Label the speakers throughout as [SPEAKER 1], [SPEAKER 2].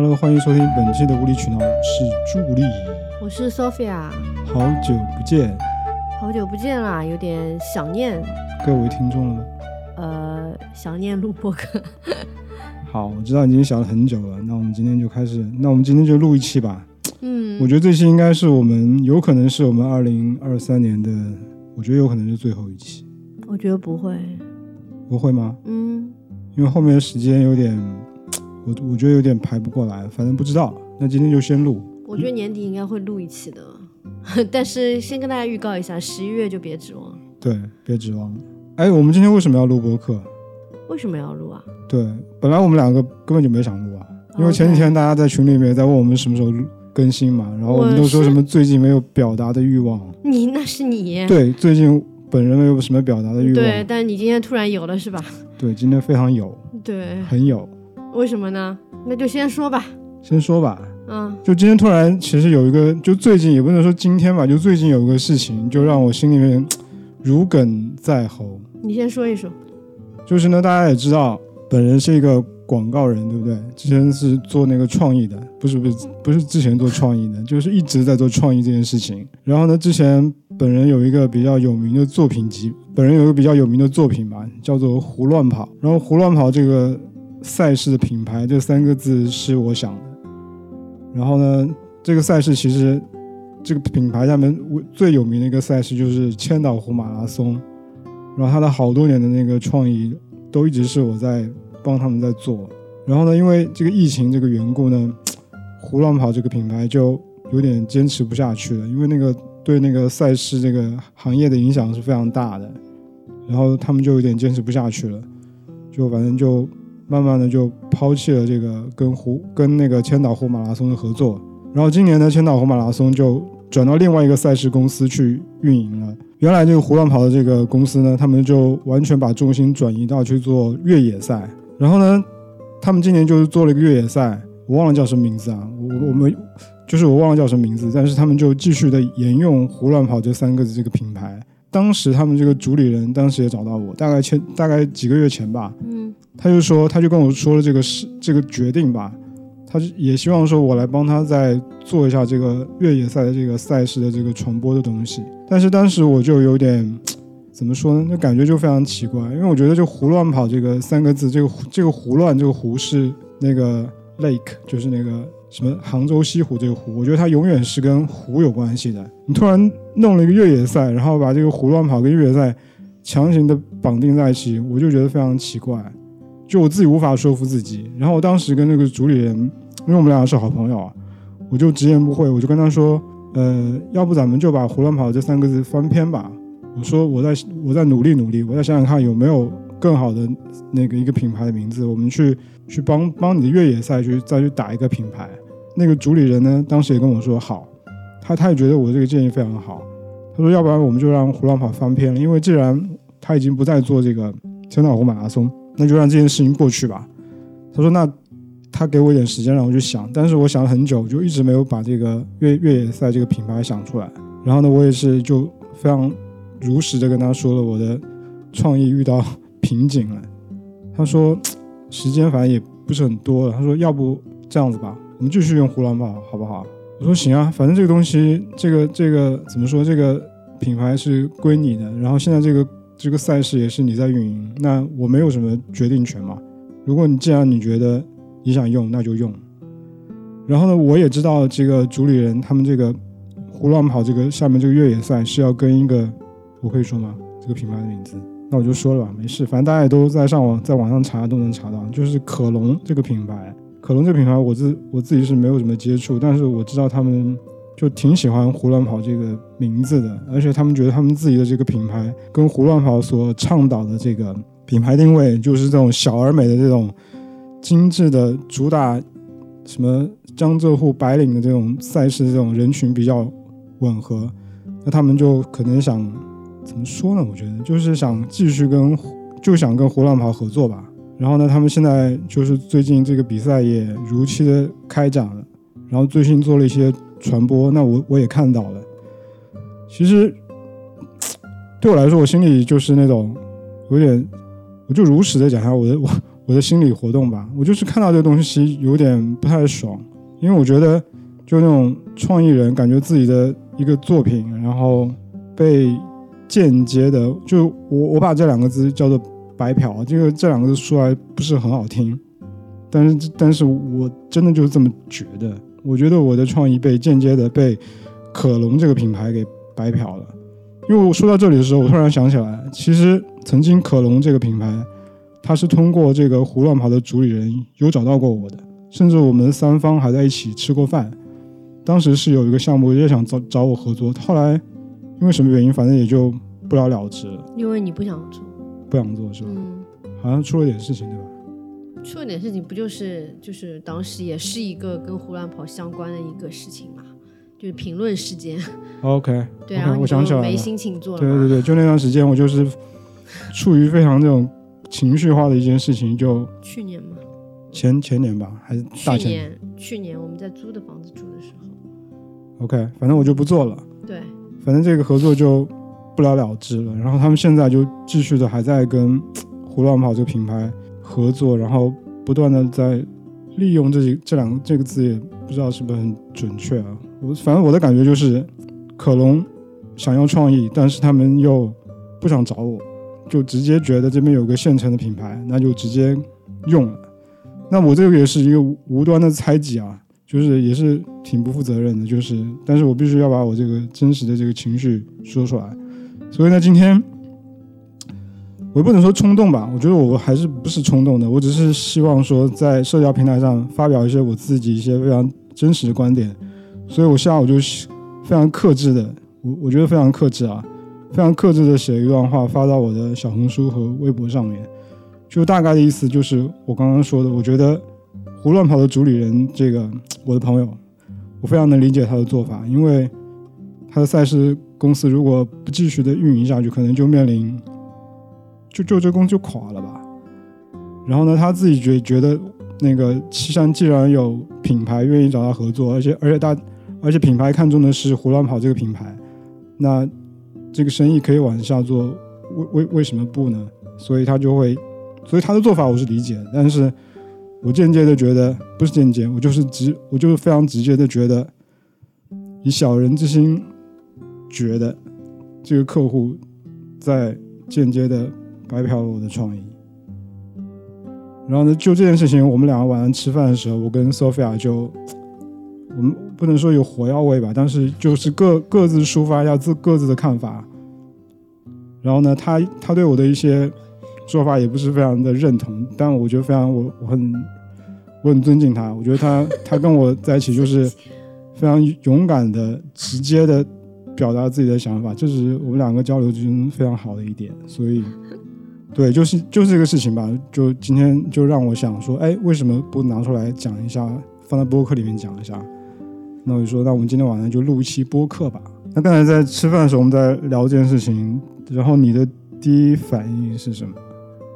[SPEAKER 1] Hello，欢迎收听本期的无理取闹，我是朱古力。
[SPEAKER 2] 我是 Sophia，
[SPEAKER 1] 好久不见，
[SPEAKER 2] 好久不见啦，有点想念，
[SPEAKER 1] 各位听众了吗？
[SPEAKER 2] 呃，想念录播课。
[SPEAKER 1] 好，我知道你已经想了很久了，那我们今天就开始，那我们今天就录一期吧。
[SPEAKER 2] 嗯，
[SPEAKER 1] 我觉得这期应该是我们，有可能是我们二零二三年的，我觉得有可能是最后一期，
[SPEAKER 2] 我觉得不会，
[SPEAKER 1] 不会吗？
[SPEAKER 2] 嗯，
[SPEAKER 1] 因为后面的时间有点，我我觉得有点排不过来，反正不知道。那今天就先录，
[SPEAKER 2] 我觉得年底应该会录一期的，但是先跟大家预告一下，十一月就别指望。
[SPEAKER 1] 对，别指望。哎，我们今天为什么要录播客？
[SPEAKER 2] 为什么要录啊？
[SPEAKER 1] 对，本来我们两个根本就没想录啊，因为前几天大家在群里面在问我们什么时候更新嘛，然后我们都说什么最近没有表达的欲望。
[SPEAKER 2] 你那是你。
[SPEAKER 1] 对，最近本人没有什么表达的欲望。
[SPEAKER 2] 对，但你今天突然有了是吧？
[SPEAKER 1] 对，今天非常有，
[SPEAKER 2] 对，
[SPEAKER 1] 很有。
[SPEAKER 2] 为什么呢？那就先说吧。
[SPEAKER 1] 先说吧。
[SPEAKER 2] 嗯，
[SPEAKER 1] 就今天突然，其实有一个，就最近也不能说今天吧，就最近有一个事情，就让我心里面如鲠在喉。
[SPEAKER 2] 你先说一说。
[SPEAKER 1] 就是呢，大家也知道，本人是一个广告人，对不对？之前是做那个创意的，不是不是不是之前做创意的，就是一直在做创意这件事情。然后呢，之前本人有一个比较有名的作品集，本人有一个比较有名的作品吧，叫做《胡乱跑》。然后“胡乱跑”这个赛事的品牌，这三个字是我想的。然后呢，这个赛事其实这个品牌下面最有名的一个赛事就是千岛湖马拉松。然后他的好多年的那个创意都一直是我在帮他们在做。然后呢，因为这个疫情这个缘故呢，胡乱跑这个品牌就有点坚持不下去了，因为那个对那个赛事这个行业的影响是非常大的。然后他们就有点坚持不下去了，就反正就慢慢的就抛弃了这个跟湖跟那个千岛湖马拉松的合作。然后今年的千岛湖马拉松就转到另外一个赛事公司去运营了。原来这个胡乱跑的这个公司呢，他们就完全把重心转移到去做越野赛。然后呢，他们今年就是做了一个越野赛，我忘了叫什么名字啊，我我们就是我忘了叫什么名字，但是他们就继续的沿用胡乱跑这三个字这个品牌。当时他们这个主理人当时也找到我，大概前大概几个月前吧，
[SPEAKER 2] 嗯，
[SPEAKER 1] 他就说他就跟我说了这个事这个决定吧，他也希望说我来帮他再做一下这个越野赛的这个赛事的这个传播的东西。但是当时我就有点 怎么说呢？那感觉就非常奇怪，因为我觉得就胡乱跑这个三个字，这个这个胡乱这个胡是那个 lake，就是那个什么杭州西湖这个湖，我觉得它永远是跟湖有关系的。你突然弄了一个越野赛，然后把这个胡乱跑跟越野赛强行的绑定在一起，我就觉得非常奇怪，就我自己无法说服自己。然后我当时跟那个主理人，因为我们俩是好朋友啊，我就直言不讳，我就跟他说。呃，要不咱们就把“胡乱跑”这三个字翻篇吧。我说我在我在努力努力，我再想想看有没有更好的那个一个品牌的名字，我们去去帮帮你的越野赛去再去打一个品牌。那个主理人呢，当时也跟我说好，他他也觉得我这个建议非常好。他说要不然我们就让“胡乱跑”翻篇了，因为既然他已经不再做这个千岛湖马拉松，那就让这件事情过去吧。他说那。他给我一点时间让我去想，但是我想了很久，就一直没有把这个越越野赛这个品牌想出来。然后呢，我也是就非常如实的跟他说了我的创意遇到瓶颈了。他说时间反正也不是很多了。他说要不这样子吧，我们继续用胡乱跑好不好？我说行啊，反正这个东西，这个这个怎么说，这个品牌是归你的，然后现在这个这个赛事也是你在运营，那我没有什么决定权嘛。如果你既然你觉得。你想用那就用，然后呢，我也知道这个主理人他们这个胡乱跑这个下面这个越野赛是要跟一个，我可以说吗？这个品牌的名字，那我就说了吧，没事，反正大家也都在上网在网上查都能查到，就是可隆这个品牌。可隆这个品牌我自我自己是没有什么接触，但是我知道他们就挺喜欢胡乱跑这个名字的，而且他们觉得他们自己的这个品牌跟胡乱跑所倡导的这个品牌定位就是这种小而美的这种。精致的主打什么江浙沪白领的这种赛事，这种人群比较吻合，那他们就可能想怎么说呢？我觉得就是想继续跟就想跟胡乱跑合作吧。然后呢，他们现在就是最近这个比赛也如期的开展了，然后最近做了一些传播，那我我也看到了。其实对我来说，我心里就是那种有点，我就如实的讲一下我的我。我的心理活动吧。我就是看到这个东西有点不太爽，因为我觉得就那种创意人感觉自己的一个作品，然后被间接的就我我把这两个字叫做白嫖，这个这两个字说来不是很好听，但是但是我真的就是这么觉得。我觉得我的创意被间接的被可隆这个品牌给白嫖了。因为我说到这里的时候，我突然想起来，其实曾经可隆这个品牌，它是通过这个胡乱跑的主理人有找到过我的，甚至我们三方还在一起吃过饭。当时是有一个项目也想找找我合作，后来因为什么原因，反正也就不了了之了。
[SPEAKER 2] 因为你不想做，
[SPEAKER 1] 不想做是吧？
[SPEAKER 2] 嗯，
[SPEAKER 1] 好像出了点事情，对吧？
[SPEAKER 2] 出了点事情，不就是就是当时也是一个跟胡乱跑相关的一个事情嘛，就是评论事件。
[SPEAKER 1] OK，
[SPEAKER 2] 对你
[SPEAKER 1] 我想起来了
[SPEAKER 2] 就没心情做了。
[SPEAKER 1] 对对对，就那段时间我就是处于非常这种情绪化的一件事情，就
[SPEAKER 2] 去年嘛，
[SPEAKER 1] 前前年吧，还是大前
[SPEAKER 2] 去年去年我们在租的房子住的时候
[SPEAKER 1] ，OK，反正我就不做了。反正这个合作就不了了之了。然后他们现在就继续的还在跟 胡乱跑这个品牌合作，然后不断的在利用这这两个这个字也不知道是不是很准确啊。我反正我的感觉就是，可隆想要创意，但是他们又不想找我，就直接觉得这边有个现成的品牌，那就直接用了。那我这个也是一个无端的猜忌啊，就是也是挺不负责任的，就是，但是我必须要把我这个真实的这个情绪说出来。所以呢，今天我也不能说冲动吧，我觉得我还是不是冲动的，我只是希望说在社交平台上发表一些我自己一些非常真实的观点。所以我下午就非常克制的，我我觉得非常克制啊，非常克制的写了一段话发到我的小红书和微博上面，就大概的意思就是我刚刚说的，我觉得胡乱跑的主理人这个 我的朋友，我非常能理解他的做法，因为他的赛事公司如果不继续的运营下去，可能就面临就就这公司就垮了吧。然后呢，他自己觉觉得那个七山既然有品牌愿意找他合作，而且而且大而且品牌看中的是胡乱跑这个品牌，那这个生意可以往下做，为为为什么不呢？所以他就会，所以他的做法我是理解，但是我间接的觉得不是间接，我就是直，我就是非常直接的觉得，以小人之心觉得这个客户在间接的白嫖了我的创意。然后呢，就这件事情，我们两个晚上吃饭的时候，我跟 Sophia 就，我们不能说有火药味吧，但是就是各各自抒发一下自各自的看法。然后呢，他他对我的一些说法也不是非常的认同，但我觉得非常我我很我很尊敬他，我觉得他他跟我在一起就是 非常勇敢的、直接的表达自己的想法，这是我们两个交流之中非常好的一点。所以，对，就是就是这个事情吧，就今天就让我想说，哎，为什么不拿出来讲一下，放在播客里面讲一下？那我就说，那我们今天晚上就录一期播客吧。那刚才在吃饭的时候，我们在聊这件事情，然后你的第一反应是什么？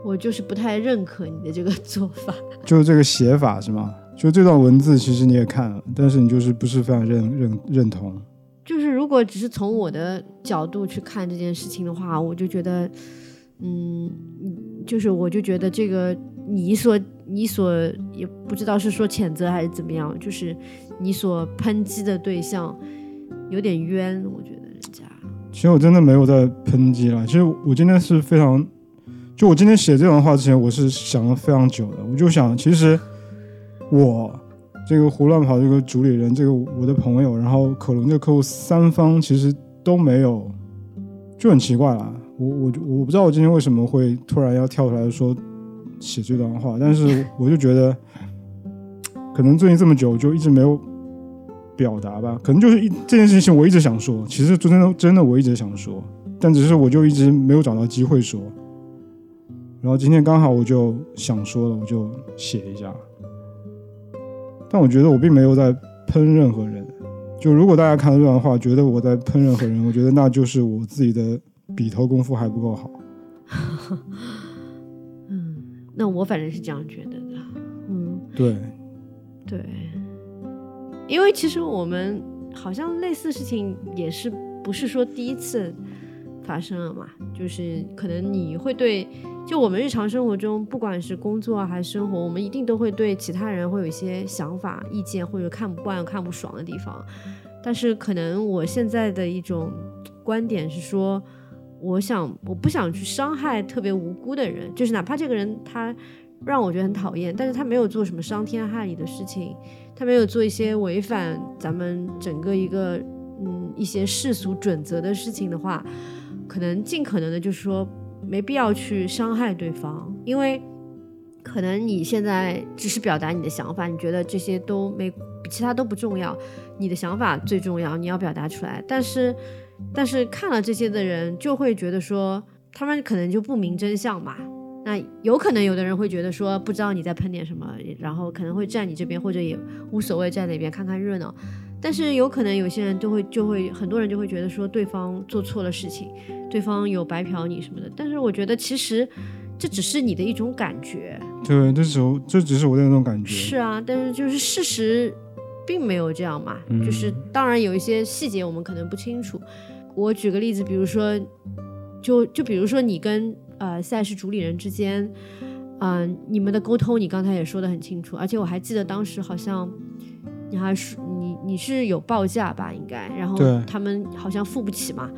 [SPEAKER 2] 我就是不太认可你的这个做法。
[SPEAKER 1] 就是这个写法是吗？就这段文字，其实你也看了，但是你就是不是非常认认认同。
[SPEAKER 2] 就是如果只是从我的角度去看这件事情的话，我就觉得，嗯，就是我就觉得这个你所你所也不知道是说谴责还是怎么样，就是你所抨击的对象有点冤，我觉得人家。
[SPEAKER 1] 其实我真的没有在抨击了。其实我今天是非常，就我今天写这段话之前，我是想了非常久的。我就想，其实我这个胡乱跑这个主理人，这个我的朋友，然后可能这个客户三方其实都没有，就很奇怪啦。我我我不知道我今天为什么会突然要跳出来说写这段话，但是我就觉得，可能最近这么久就一直没有表达吧，可能就是一这件事情我一直想说，其实真的真的我一直想说，但只是我就一直没有找到机会说。然后今天刚好我就想说了，我就写一下。但我觉得我并没有在喷任何人，就如果大家看到这段话觉得我在喷任何人，我觉得那就是我自己的笔头功夫还不够好。
[SPEAKER 2] 嗯，那我反正是这样觉得的。嗯，
[SPEAKER 1] 对，
[SPEAKER 2] 对，因为其实我们好像类似事情也是不是说第一次发生了嘛，就是可能你会对，就我们日常生活中，不管是工作还是生活，我们一定都会对其他人会有一些想法、意见或者看不惯、看不爽的地方。但是可能我现在的一种观点是说，我想我不想去伤害特别无辜的人，就是哪怕这个人他让我觉得很讨厌，但是他没有做什么伤天害理的事情，他没有做一些违反咱们整个一个嗯一些世俗准则的事情的话。可能尽可能的，就是说没必要去伤害对方，因为可能你现在只是表达你的想法，你觉得这些都没，其他都不重要，你的想法最重要，你要表达出来。但是，但是看了这些的人就会觉得说，他们可能就不明真相嘛。那有可能有的人会觉得说，不知道你在喷点什么，然后可能会站你这边，或者也无所谓站哪边看看热闹。但是有可能有些人就会就会很多人就会觉得说对方做错了事情，对方有白嫖你什么的。但是我觉得其实这只是你的一种感觉。
[SPEAKER 1] 对，这只这只是我的那种感觉。
[SPEAKER 2] 是啊，但是就是事实并没有这样嘛。就是当然有一些细节我们可能不清楚。我举个例子，比如说，就就比如说你跟呃赛事主理人之间，嗯，你们的沟通你刚才也说的很清楚，而且我还记得当时好像。你还是你你是有报价吧？应该，然后他们好像付不起嘛，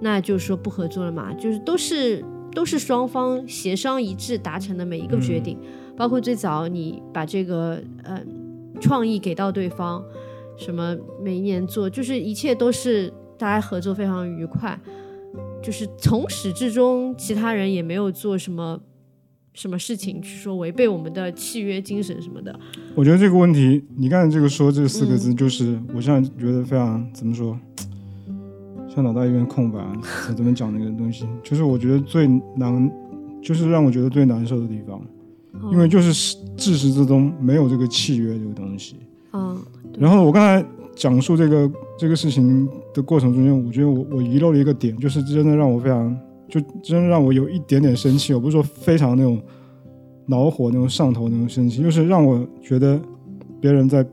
[SPEAKER 2] 那就是说不合作了嘛，就是都是都是双方协商一致达成的每一个决定，包括最早你把这个呃创意给到对方，什么每一年做，就是一切都是大家合作非常愉快，就是从始至终，其他人也没有做什么。什么事情去说违背我们的契约精神什么的？
[SPEAKER 1] 我觉得这个问题，你刚才这个说这四个字，就是我现在觉得非常怎么说，像脑袋一片空白，怎么讲那个东西？就是我觉得最难，就是让我觉得最难受的地方，因为就是自始至终没有这个契约这个东西。
[SPEAKER 2] 嗯。
[SPEAKER 1] 然后我刚才讲述这个这个事情的过程中间，我觉得我我遗漏了一个点，就是真的让我非常。就真的让我有一点点生气，我不是说非常那种恼火那种上头那种生气，就是让我觉得别人在，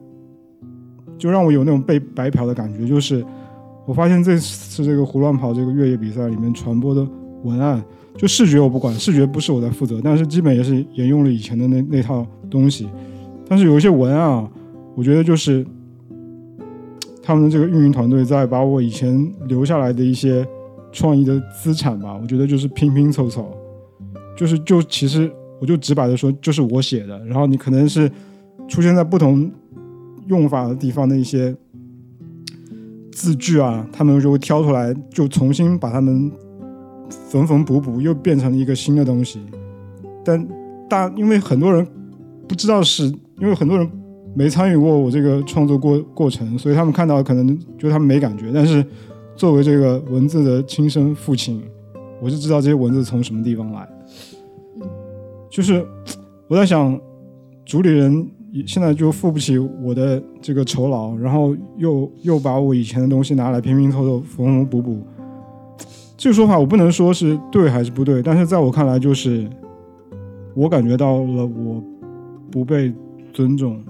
[SPEAKER 1] 就让我有那种被白嫖的感觉。就是我发现这次这个胡乱跑这个越野比赛里面传播的文案，就视觉我不管，视觉不是我在负责，但是基本也是沿用了以前的那那套东西。但是有一些文案啊，我觉得就是他们的这个运营团队在把我以前留下来的一些。创意的资产吧，我觉得就是拼拼凑凑，就是就其实我就直白的说，就是我写的。然后你可能是出现在不同用法的地方的一些字句啊，他们就会挑出来，就重新把它们缝缝补补，又变成了一个新的东西。但大因为很多人不知道，是因为很多人没参与过我这个创作过过程，所以他们看到可能就他们没感觉，但是。作为这个文字的亲生父亲，我就知道这些文字从什么地方来。就是我在想，主理人现在就付不起我的这个酬劳，然后又又把我以前的东西拿来拼拼凑凑、缝缝补补。这个说法我不能说是对还是不对，但是在我看来，就是我感觉到了我不被尊重，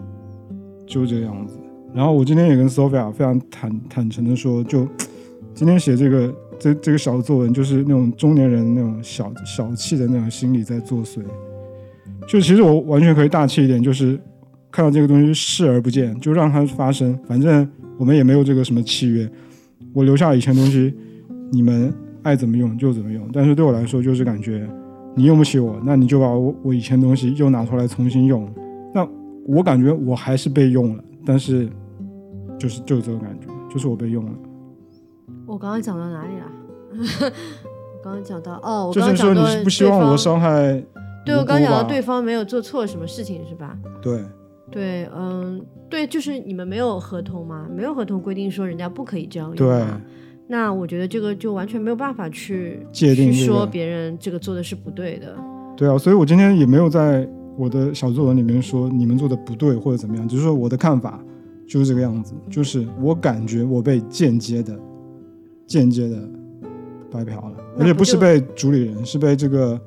[SPEAKER 1] 就这样子。然后我今天也跟 Sophia 非常坦坦诚的说，就。今天写这个这这个小作文，就是那种中年人那种小小气的那种心理在作祟。就其实我完全可以大气一点，就是看到这个东西视而不见，就让它发生。反正我们也没有这个什么契约，我留下以前东西，你们爱怎么用就怎么用。但是对我来说，就是感觉你用不起我，那你就把我我以前东西又拿出来重新用。那我感觉我还是被用了，但是就是就是这个感觉，就是我被用了。
[SPEAKER 2] 我刚刚讲到哪里了？我刚刚讲到哦，我
[SPEAKER 1] 刚刚讲到不希望我伤害。
[SPEAKER 2] 对，我刚讲到对方没有做错什么事情是吧？
[SPEAKER 1] 对。
[SPEAKER 2] 对，嗯，对，就是你们没有合同嘛，没有合同规定说人家不可以这样用。
[SPEAKER 1] 对。
[SPEAKER 2] 那我觉得这个就完全没有办法去
[SPEAKER 1] 界定
[SPEAKER 2] 说别人这个做的是不对的。
[SPEAKER 1] 对啊，所以我今天也没有在我的小作文里面说你们做的不对或者怎么样，只是说我的看法就是这个样子，就是我感觉我被间接的。间接的白嫖了，而且不是被主理人，是被这个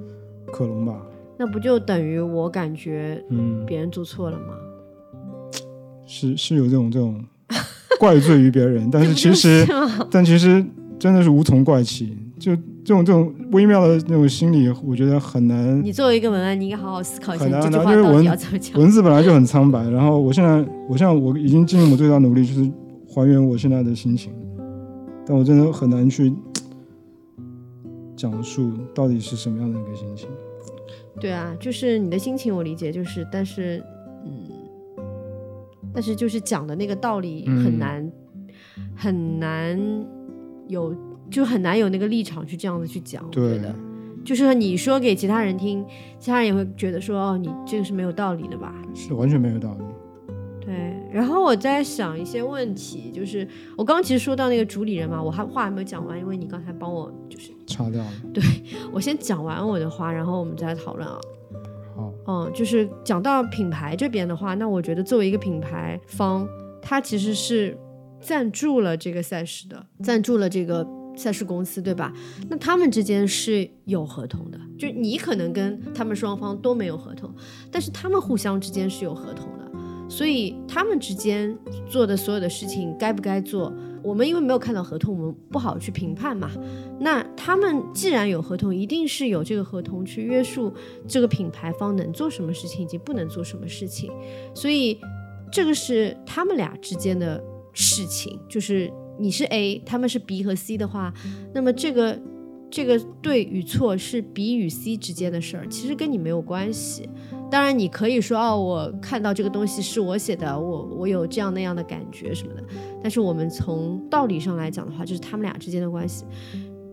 [SPEAKER 1] 可隆吧？
[SPEAKER 2] 那不就等于我感觉，嗯，别人做错了吗？
[SPEAKER 1] 是是有这种这种怪罪于别人，但是其实，但其实真的是无从怪起。就这种这种微妙的那种心理，我觉得很难。
[SPEAKER 2] 你作为一个文案，你应该好好思考一下，这句话到底
[SPEAKER 1] 因为文
[SPEAKER 2] 要怎么讲。
[SPEAKER 1] 文字本来就很苍白，然后我现在我现在我已经尽我最大努力，就是还原我现在的心情，但我真的很难去讲述到底是什么样的一个心情。
[SPEAKER 2] 对啊，就是你的心情我理解，就是但是嗯，但是就是讲的那个道理很
[SPEAKER 1] 嗯
[SPEAKER 2] 难、很难有，就很难有那个立场去这样子去讲。我觉
[SPEAKER 1] 对
[SPEAKER 2] 的，就是你说给其他人听，其他人也会觉得说哦，你这个是没有道理的吧？
[SPEAKER 1] 是完全没有道理。
[SPEAKER 2] 对，然后我在想一些问题，就是我刚刚其实说到那个主理人嘛，我还话还没有讲完，因为你刚才帮我就是
[SPEAKER 1] 擦掉了。
[SPEAKER 2] 对 我先讲完我的话，然后我们再来讨论啊。
[SPEAKER 1] 好，
[SPEAKER 2] 嗯，就是讲到品牌这边的话，那我觉得作为一个品牌方，他其实是赞助了这个赛事的，赞助了这个赛事公司，对吧？那他们之间是有合同的，就你可能跟他们双方都没有合同，但是他们互相之间是有合同的，所以他们之间做的所有的事情该不该做，我们因为没有看到合同，我们不好去评判嘛。那他们既然有合同，一定是有这个合同去约束这个品牌方能做什么事情以及不能做什么事情，所以这个是他们俩之间的事情。就是你是 A，他们是 B 和 C 的话，那么这个这个对与错是 B 与 C 之间的事儿，其实跟你没有关系。当然，你可以说哦，我看到这个东西是我写的，我我有这样那样的感觉什么的。但是我们从道理上来讲的话，就是他们俩之间的关系。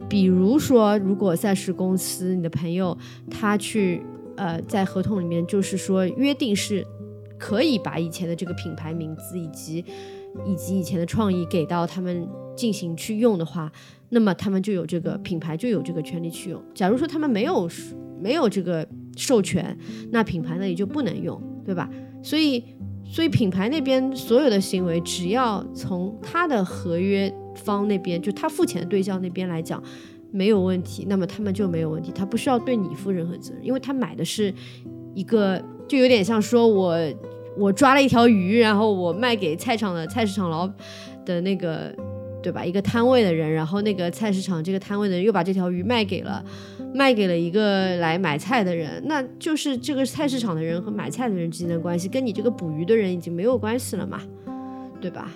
[SPEAKER 2] 比如说，如果赛事公司你的朋友他去呃在合同里面就是说约定是可以把以前的这个品牌名字以及以及以前的创意给到他们进行去用的话，那么他们就有这个品牌就有这个权利去用。假如说他们没有没有这个授权，那品牌那里就不能用，对吧？所以所以品牌那边所有的行为，只要从他的合约方那边，就他付钱的对象那边来讲。没有问题，那么他们就没有问题，他不需要对你负任何责任，因为他买的是一个，就有点像说我我抓了一条鱼，然后我卖给菜场的菜市场老的那个，对吧？一个摊位的人，然后那个菜市场这个摊位的人又把这条鱼卖给了卖给了一个来买菜的人，那就是这个菜市场的人和买菜的人之间的关系，跟你这个捕鱼的人已经没有关系了嘛，对吧？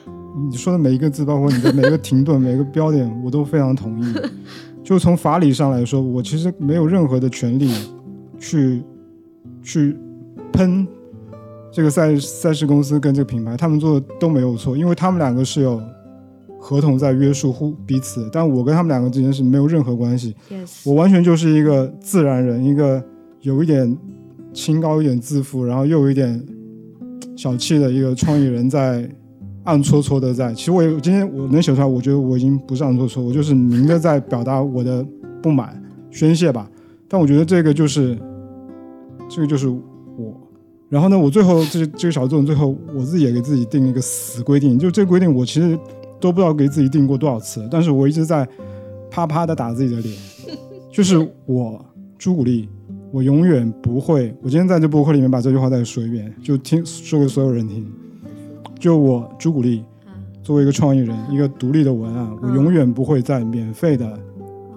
[SPEAKER 1] 你说的每一个字，包括你的每一个停顿、每一个标点，我都非常同意。就从法理上来说，我其实没有任何的权利去去喷这个赛赛事公司跟这个品牌，他们做的都没有错，因为他们两个是有合同在约束互彼此，但我跟他们两个之间是没有任何关系。
[SPEAKER 2] Yes，
[SPEAKER 1] 我完全就是一个自然人，一个有一点清高、一点自负，然后又有一点小气的一个创意人，在暗搓搓的在。其实我也今天我能写出来，我觉得我已经不是暗搓搓，我就是明的在表达我的不满、宣泄吧。但我觉得这个就是，这个就是我。然后呢，我最后这这个小作文最后我自己也给自己定了一个死规定，就这个规定我其实都不知道给自己定过多少次，但是我一直在啪啪的打自己的脸。就是我朱古力，我永远不会。我今天在这播客里面把这句话再说一遍，就听说给所有人听。就我朱古力，作为一个创意人，一个独立的文案，我永远不会再免费的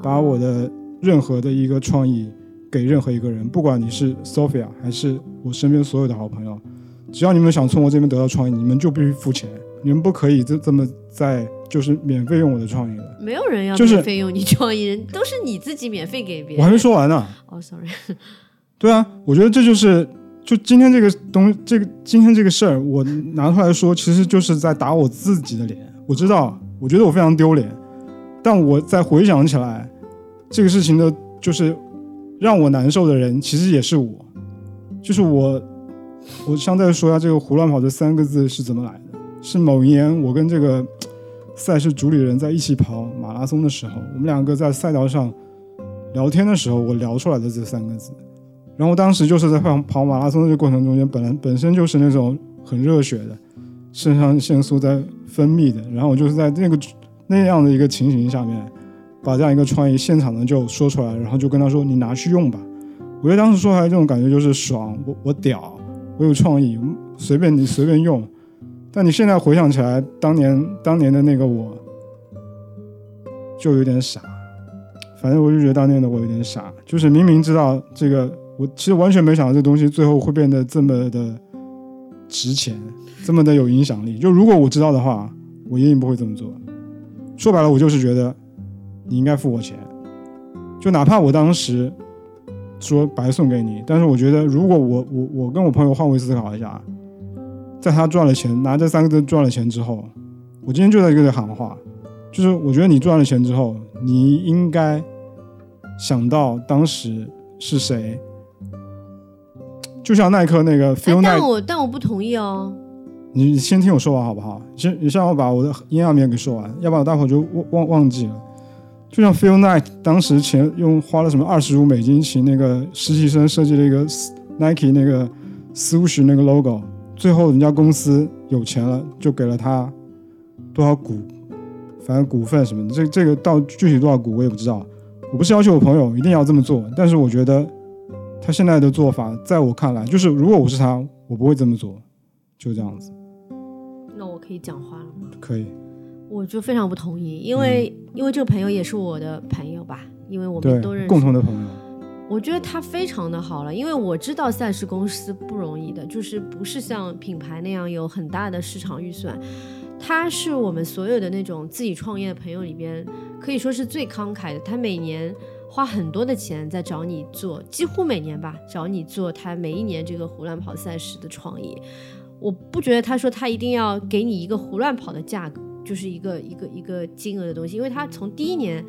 [SPEAKER 1] 把我的任何的一个创意给任何一个人，不管你是 Sophia 还是我身边所有的好朋友，只要你们想从我这边得到创意，你们就必须付钱，你们不可以这这么在就是免费用我的创意了。
[SPEAKER 2] 没有人要
[SPEAKER 1] 就是
[SPEAKER 2] 免费用你创意人，都是你自己免费给别人。
[SPEAKER 1] 我还没说完呢。
[SPEAKER 2] 哦，sorry，
[SPEAKER 1] 对啊，我觉得这就是就今天这个东这个今天这个事儿，我拿出来说，其实就是在打我自己的脸。我知道，我觉得我非常丢脸，但我再回想起来，这个事情的，就是让我难受的人，其实也是我，就是我。我想再说一下这个“胡乱跑”这三个字是怎么来的？是某一年我跟这个 赛事主理人在一起跑马拉松的时候，我们两个在赛道上聊天的时候，我聊出来的这三个字。然后当时就是在跑跑马拉松的这个过程中间，本来本身就是那种很热血的，肾上腺素在分泌的，然后我就是在那个那样的一个情形下面，把这样一个创意现场的就说出来，然后就跟他说：“你拿去用吧。”我觉得当时说出来这种感觉就是爽，我我屌，我有创意，随便你随便用。但你现在回想起来，当年当年的那个我，就有点傻。反正我就觉得当年的我有点傻，就是明明知道这个，我其实完全没想到这东西最后会变得这么的值钱，这么的有影响力。就如果我知道的话，我一定不会这么做。说白了，我就是觉得你应该付我钱，就哪怕我当时说白送给你，但是我觉得如果我我我跟我朋友换位思考一下，在他赚了钱，拿这三个字赚了钱之后，我今天就在这里喊话。就是我觉得你赚了钱之后，你应该想到当时是谁，就像耐克那个 Feel
[SPEAKER 2] 但
[SPEAKER 1] Night，
[SPEAKER 2] 我但我不同意哦。
[SPEAKER 1] 你你先听我说完好不好？先你先让我把我的阴暗面给说完，要不然我待会儿就忘忘忘记了。就像 Feel Night 当时钱用花了什么二十五美金请那个实习生设计了一个 Nike 那个 swoosh 那个 logo，最后人家公司有钱了，就给了他多少股，反正股份什么的，这这个到具体多少股我也不知道。我不是要求我朋友一定要这么做，但是我觉得他现在的做法，在我看来，就是如果我是他，我不会这么做，就这样子。
[SPEAKER 2] 那我可以讲话了吗？
[SPEAKER 1] 可以，
[SPEAKER 2] 我就非常不同意，因为、因为这个朋友也是我的朋友吧，因为我们都认识。
[SPEAKER 1] 共同的朋友，
[SPEAKER 2] 我觉得他非常的好了，因为我知道赛事公司不容易的，就是不是像品牌那样有很大的市场预算。他是我们所有的那种自己创业的朋友里边，可以说是最慷慨的。他每年花很多的钱在找你做，几乎每年吧，找你做他每一年这个胡乱跑赛事的创意。我不觉得他说他一定要给你一个胡乱跑的价格，就是一个一个一个金额的东西，因为他从第一年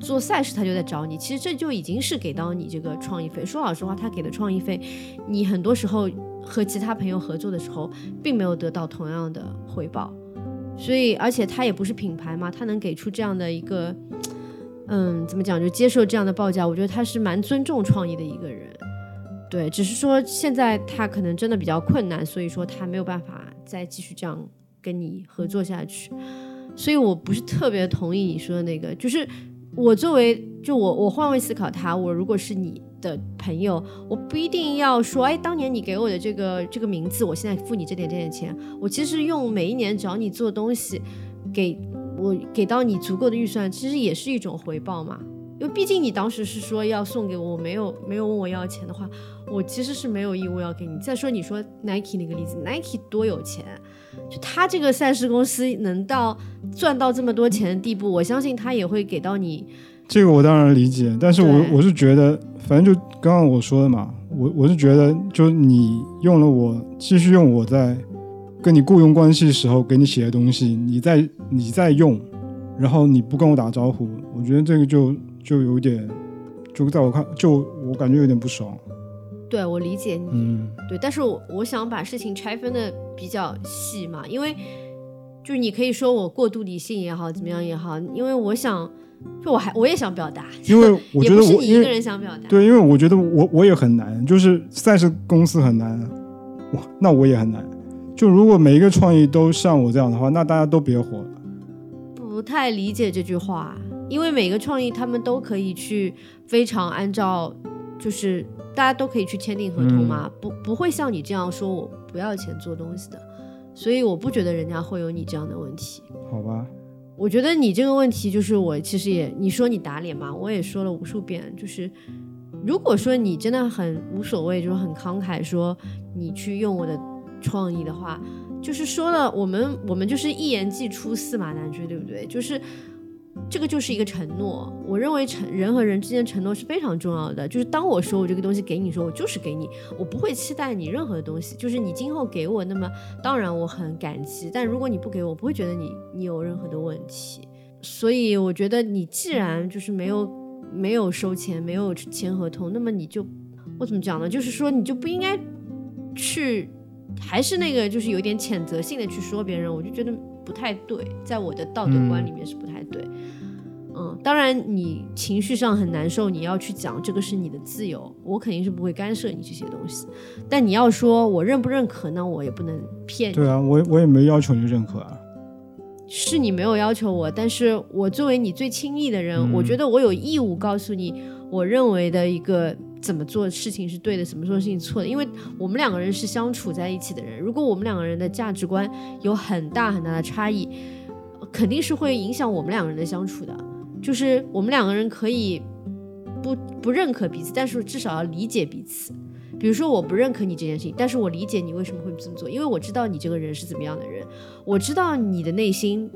[SPEAKER 2] 做赛事他就在找你，其实这就已经是给到你这个创意费。说老实话，他给的创意费，你很多时候和其他朋友合作的时候，并没有得到同样的回报。所以，而且他也不是品牌嘛，他能给出这样的一个，嗯，怎么讲，就接受这样的报价，我觉得他是蛮尊重创意的一个人。对，只是说现在他可能真的比较困难，所以说他没有办法再继续这样跟你合作下去。所以我不是特别同意你说的那个，就是我作为就我我换位思考他，我如果是你的朋友，我不一定要说，哎，当年你给我的这个这个名字，我现在付你这点这点钱，我其实用每一年找你做东西，给我给到你足够的预算，其实也是一种回报嘛。因为毕竟你当时是说要送给我，没有没有问我要钱的话，我其实是没有义务要给你。再说你说 Nike 那个例子，Nike 多有钱，就他这个赛事公司能到赚到这么多钱的地步，我相信他也会给到你。
[SPEAKER 1] 这个我当然理解，但是我我是觉得，反正就刚刚我说的嘛，我我是觉得，就你用了我继续用我在跟你雇佣关系时候给你写的东西，你在你在用，然后你不跟我打招呼，我觉得这个就就有点，就在我看，就我感觉有点不爽。
[SPEAKER 2] 对我理解你，
[SPEAKER 1] 嗯，
[SPEAKER 2] 对，但是我我想把事情拆分的比较细嘛，因为就是你可以说我过度理性也好，怎么样也好，因为我想，就我还我也想表达，
[SPEAKER 1] 因为 我觉得
[SPEAKER 2] 是你一个人想表达，
[SPEAKER 1] 对，因为我觉得我我也很难，就是赛事公司很难，我那我也很难。就如果每一个创意都像我这样的话，那大家都别火了。
[SPEAKER 2] 不太理解这句话，因为每个创意他们都可以去非常按照，就是大家都可以去签订合同嘛，不不会像你这样说我不要钱做东西的，所以我不觉得人家会有你这样的问题。
[SPEAKER 1] 好吧，
[SPEAKER 2] 我觉得你这个问题就是我其实也你说你打脸嘛，我也说了无数遍，就是如果说你真的很无所谓，就是很慷慨说你去用我的创意的话，就是说了我们我们就是一言既出驷马难追，对不对？就是这个就是一个承诺，我认为承人和人之间承诺是非常重要的。就是当我说我这个东西给你说，我就是给你，我不会期待你任何的东西。就是你今后给我，那么当然我很感激，但如果你不给我，我不会觉得你你有任何的问题。所以我觉得你既然就是没有没有收钱，没有签合同，那么你就我怎么讲呢？就是说你就不应该去，还是那个就是有点谴责性的去说别人，我就觉得不太对，在我的道德观里面是不太对。嗯，当然你情绪上很难受，你要去讲这个是你的自由，我肯定是不会干涉你这些东西。但你要说我认不认可，那我也不能骗你。
[SPEAKER 1] 对啊，我我也没要求你认可啊。
[SPEAKER 2] 是你没有要求我，但是我作为你最亲密的人，
[SPEAKER 1] 嗯
[SPEAKER 2] 我觉得我有义务告诉你，我认为的一个怎么做事情是对的，怎么做事情错的，因为我们两个人是相处在一起的人，如果我们两个人的价值观有很大很大的差异，肯定是会影响我们两个人的相处的。就是我们两个人可以不不认可彼此，但是至少要理解彼此。比如说，我不认可你这件事情，但是我理解你为什么会这么做，因为我知道你这个人是怎么样的人，我知道你的内心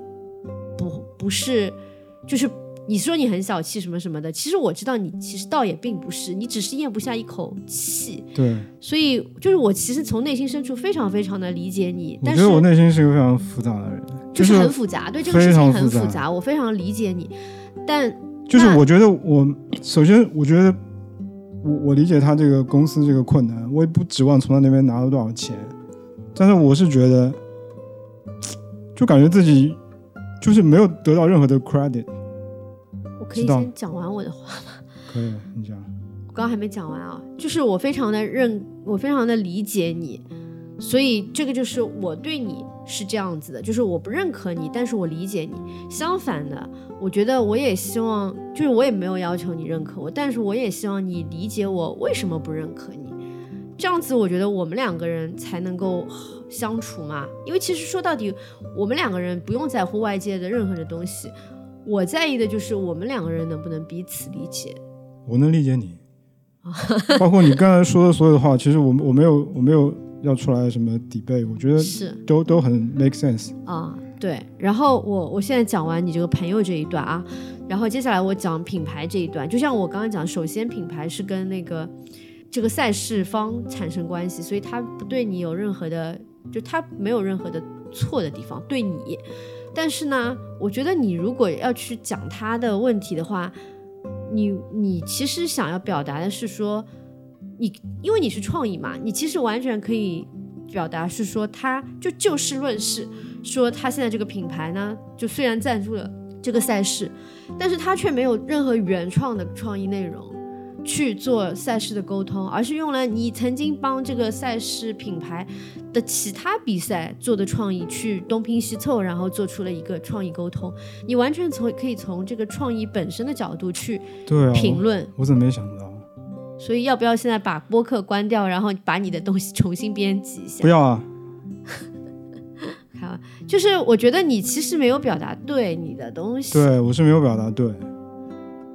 [SPEAKER 2] 不不是，就是你说你很小气什么什么的，其实我知道你其实倒也并不是，你只是咽不下一口气。
[SPEAKER 1] 对，
[SPEAKER 2] 所以就是我其实从内心深处非常非常的理解你，
[SPEAKER 1] 我
[SPEAKER 2] 但是
[SPEAKER 1] 觉得我内心是一个非常复杂的人，
[SPEAKER 2] 就是很复杂，对这个事情很
[SPEAKER 1] 复杂，
[SPEAKER 2] 我非常理解你，但
[SPEAKER 1] 就是我觉得我首先我觉得我我理解他这个公司这个困难，我也不指望从他那边拿到多少钱，但是我是觉得，就感觉自己就是没有得到任何的 credit。
[SPEAKER 2] 我可以先讲完我的话吗。
[SPEAKER 1] 可以，你讲。
[SPEAKER 2] 我刚刚还没讲完啊，就是我非常的认，我非常的理解你，所以这个就是我对你是这样子的，就是我不认可你，但是我理解你。相反的，我觉得我也希望，就是我也没有要求你认可我，但是我也希望你理解我为什么不认可你。这样子，我觉得我们两个人才能够相处嘛。因为其实说到底，我们两个人不用在乎外界的任何的东西，我在意的就是我们两个人能不能彼此理解。
[SPEAKER 1] 我能理解你，包括你刚才说的所有的话，其实我我没有我没有要出来什么 debate，我觉得
[SPEAKER 2] 是。
[SPEAKER 1] 都都很 make sense。
[SPEAKER 2] 啊、对。然后我我现在讲完你这个朋友这一段啊，然后接下来我讲品牌这一段。就像我刚刚讲，首先品牌是跟那个这个赛事方产生关系，所以他不对你有任何的，就他没有任何的错的地方对你。但是呢，我觉得你如果要去讲他的问题的话，你你其实想要表达的是说，你因为你是创意嘛，你其实完全可以表达是说，他就就事论事，说他现在这个品牌呢，就虽然赞助了这个赛事，但是他却没有任何原创的创意内容。去做赛事的沟通，而是用了你曾经帮这个赛事品牌的其他比赛做的创意去东拼西凑，然后做出了一个创意沟通。你完全从可以从这个创意本身的角度去
[SPEAKER 1] 对啊，我
[SPEAKER 2] 评论。
[SPEAKER 1] 我怎么没想到？
[SPEAKER 2] 所以要不要现在把播客关掉，然后把你的东西重新编辑一下
[SPEAKER 1] 不？要啊！
[SPEAKER 2] 好，就是我觉得你其实没有表达对你的东西，
[SPEAKER 1] 对我是没有表达对，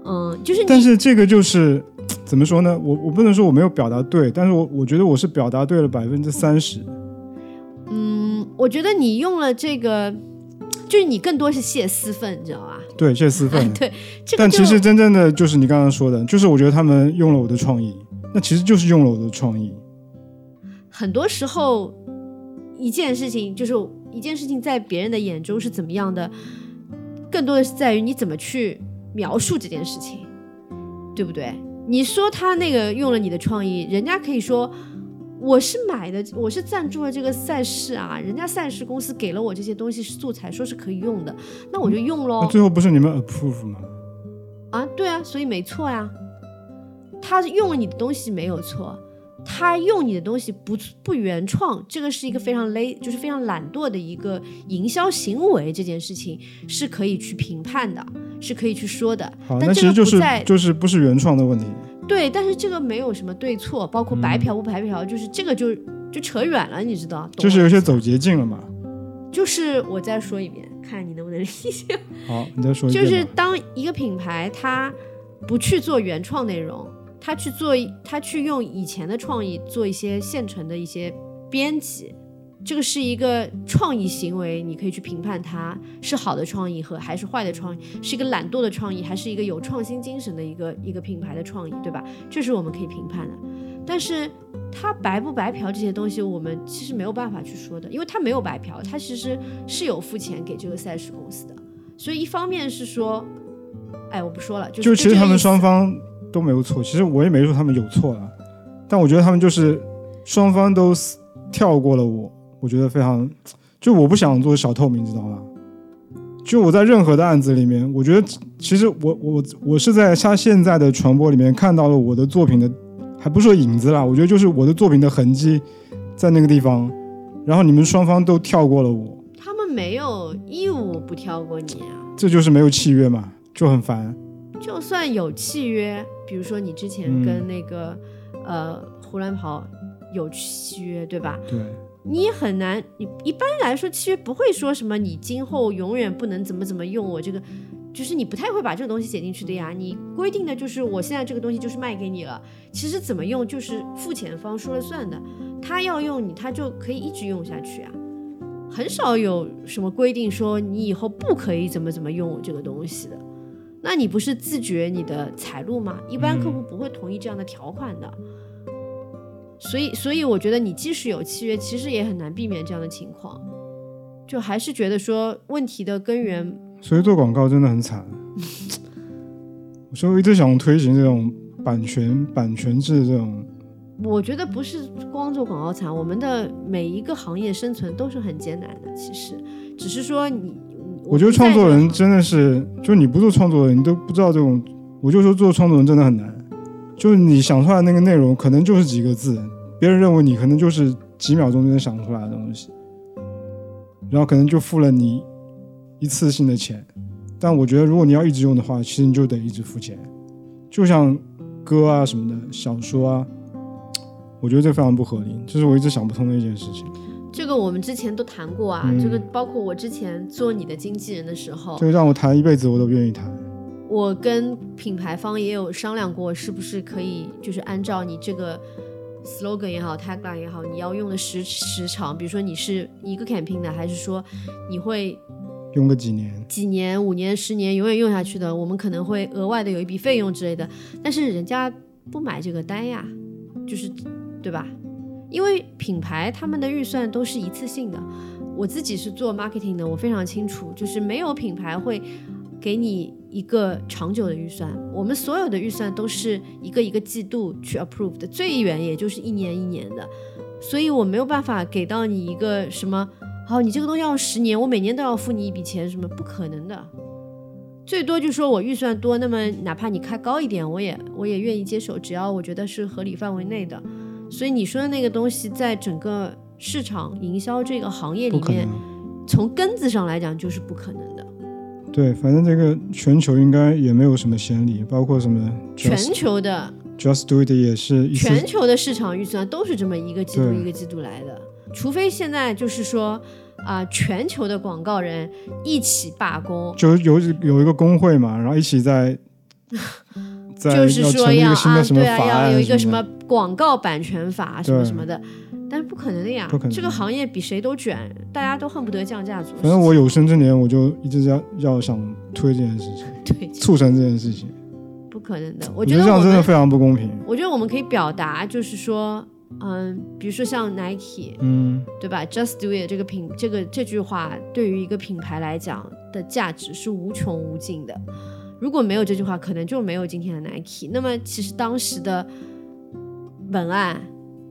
[SPEAKER 2] 嗯，就是
[SPEAKER 1] 但是这个就是怎么说呢？我我不能说我没有表达对，但是我我觉得我是表达对了百分之三十。
[SPEAKER 2] 嗯，我觉得你用了这个，就是你更多是泄私愤，你知道吧？
[SPEAKER 1] 对，泄私愤。
[SPEAKER 2] 对，这个
[SPEAKER 1] 但其实真正的就是你刚刚说的，就是我觉得他们用了我的创意，那其实就是用了我的创意。
[SPEAKER 2] 很多时候一件事情就是一件事情在别人的眼中是怎么样的，更多的是在于你怎么去描述这件事情，对不对？你说他那个用了你的创意，人家可以说我是买的，我是赞助了这个赛事啊，人家赛事公司给了我这些东西素材，说是可以用的，那我就用喽。
[SPEAKER 1] 那最后不是你们 approve 吗？
[SPEAKER 2] 啊，对啊，所以没错呀。他用了你的东西没有错，他用你的东西不不原创，这个是一个非常 lay，就是非常懒惰的一个营销行为，这件事情是可以去评判的，是可以去说的。
[SPEAKER 1] 好，
[SPEAKER 2] 但这
[SPEAKER 1] 那其实就是
[SPEAKER 2] 在
[SPEAKER 1] 就是不是原创的问题。
[SPEAKER 2] 对，但是这个没有什么对错，包括白
[SPEAKER 1] 嗯
[SPEAKER 2] 嫖不白嫖，就是这个就就扯远了，你知道？
[SPEAKER 1] 就是有些走捷径了嘛。
[SPEAKER 2] 就是我再说一遍，看你能不能理解。
[SPEAKER 1] 好，你再说一遍就。
[SPEAKER 2] 是当一个品牌它不去做原创内容，它去做他去用以前的创意做一些现成的一些编辑，这个是一个创意行为，你可以去评判它是好的创意和还是坏的创意，是一个懒惰的创意还是一个有创新精神的一个一个品牌的创意，对吧？这是我们可以评判的。但是他白不白嫖这些东西，我们其实没有办法去说的，因为他没有白嫖，他其实是有付钱给这个赛事公司的。所以一方面是说，哎，我不说了，就
[SPEAKER 1] 就其实他们双方都没有错，其实我也没说他们有错了，但我觉得他们就是双方都跳过了我，我觉得非常，就我不想做小透明，知道吗？就我在任何的案子里面，我觉得其实我我我是在他现在的传播里面看到了我的作品的，还不是说影子啦，我觉得就是我的作品的痕迹在那个地方，然后你们双方都跳过了我，
[SPEAKER 2] 他们没有义务不跳过你啊。
[SPEAKER 1] 这就是没有契约嘛，就很烦。
[SPEAKER 2] 就算有契约，比如说你之前
[SPEAKER 1] 嗯
[SPEAKER 2] 跟那个、呃胡乱跑有契约，对吧？
[SPEAKER 1] 对，
[SPEAKER 2] 你也很难，你一般来说契约不会说什么你今后永远不能怎么怎么用我这个，就就是你不太会把这个东西写进去的呀。你规定的就是我现在这个东西就是卖给你了，其实怎么用就是付钱方说了算的，他要用你，他就可以一直用下去啊。很少有什么规定说你以后不可以怎么怎么用我这个东西的。那你不是自觉你的财路吗？一般客户不会同意这样的条款的。所以，所以我觉得你即使有契约，其实也很难避免这样的情况。就还是觉得说问题的根源，
[SPEAKER 1] 所以做广告真的很惨。所 以我一直想推行这种版权版权制这种。
[SPEAKER 2] 我觉得不是光做广告惨，我们的每一个行业生存都是很艰难的。其实，只是说你，
[SPEAKER 1] 我觉得创作人真的是，就你不做创作人，你都不知道这种。我就说做创作人真的很难，就是你想出来那个内容，可能就是几个字，别人认为你可能就是几秒钟就能想出来的东西，然后可能就付了你一次性的钱。但我觉得，如果你要一直用的话，其实你就得一直付钱。就像歌啊什么的，小说啊。我觉得这非常不合理，这是我一直想不通的一件事情。
[SPEAKER 2] 这个我们之前都谈过啊，这个包括我之前做你的经纪人的时候，
[SPEAKER 1] 这个让我谈一辈子我都愿意谈。
[SPEAKER 2] 我跟品牌方也有商量过，是不是可以就是按照你这个 slogan 也好，tagline 也好，你要用的时时长，比如说你是一个 campaign 的，还是说你会
[SPEAKER 1] 用个几年、
[SPEAKER 2] 几年、五年、十年，永远用下去的，我们可能会额外的有一笔费用之类的。但是人家不买这个单呀，就是。对吧？因为品牌他们的预算都是一次性的。我自己是做 marketing 的，我非常清楚，就是没有品牌会给你一个长久的预算。我们所有的预算都是一个一个季度去 approve 的，最远也就是一年一年的。所以我没有办法给到你一个什么，好，你这个东西要十年，我每年都要付你一笔钱，什么不可能的。最多就说我预算多，那么哪怕你开高一点，我也我也愿意接受，只要我觉得是合理范围内的。所以你说的那个东西，在整个市场营销这个行业里面，从根子上来讲就是不可能的。
[SPEAKER 1] 对，反正这个全球应该也没有什么先例，包括什么
[SPEAKER 2] 全球的
[SPEAKER 1] Just Do It 也是
[SPEAKER 2] 全球的市场预算都是这么一个季度一个季度来的，除非现在就是说啊，全球的广告人一起罢工，
[SPEAKER 1] 就有有一个工会嘛，然后一起在。
[SPEAKER 2] 就是说要啊，对
[SPEAKER 1] 啊，
[SPEAKER 2] 要有一个什么广告版权法什么什么的，但是不可能的呀，这个行业比谁都卷，大家都恨不得降价做。
[SPEAKER 1] 反正我有生之年，我就一直要要想推这件事情，
[SPEAKER 2] 对，
[SPEAKER 1] 促成这件事情，
[SPEAKER 2] 不可能的。
[SPEAKER 1] 我
[SPEAKER 2] 觉得
[SPEAKER 1] 这样真的非常不公平。
[SPEAKER 2] 我觉得我们可以表达，就是说，嗯，比如说像 Nike，
[SPEAKER 1] 嗯，
[SPEAKER 2] 对吧？Just do it 这个品，这个这句话对于一个品牌来讲的价值是无穷无尽的。如果没有这句话，可能就没有今天的 Nike。那么，其实当时的文案，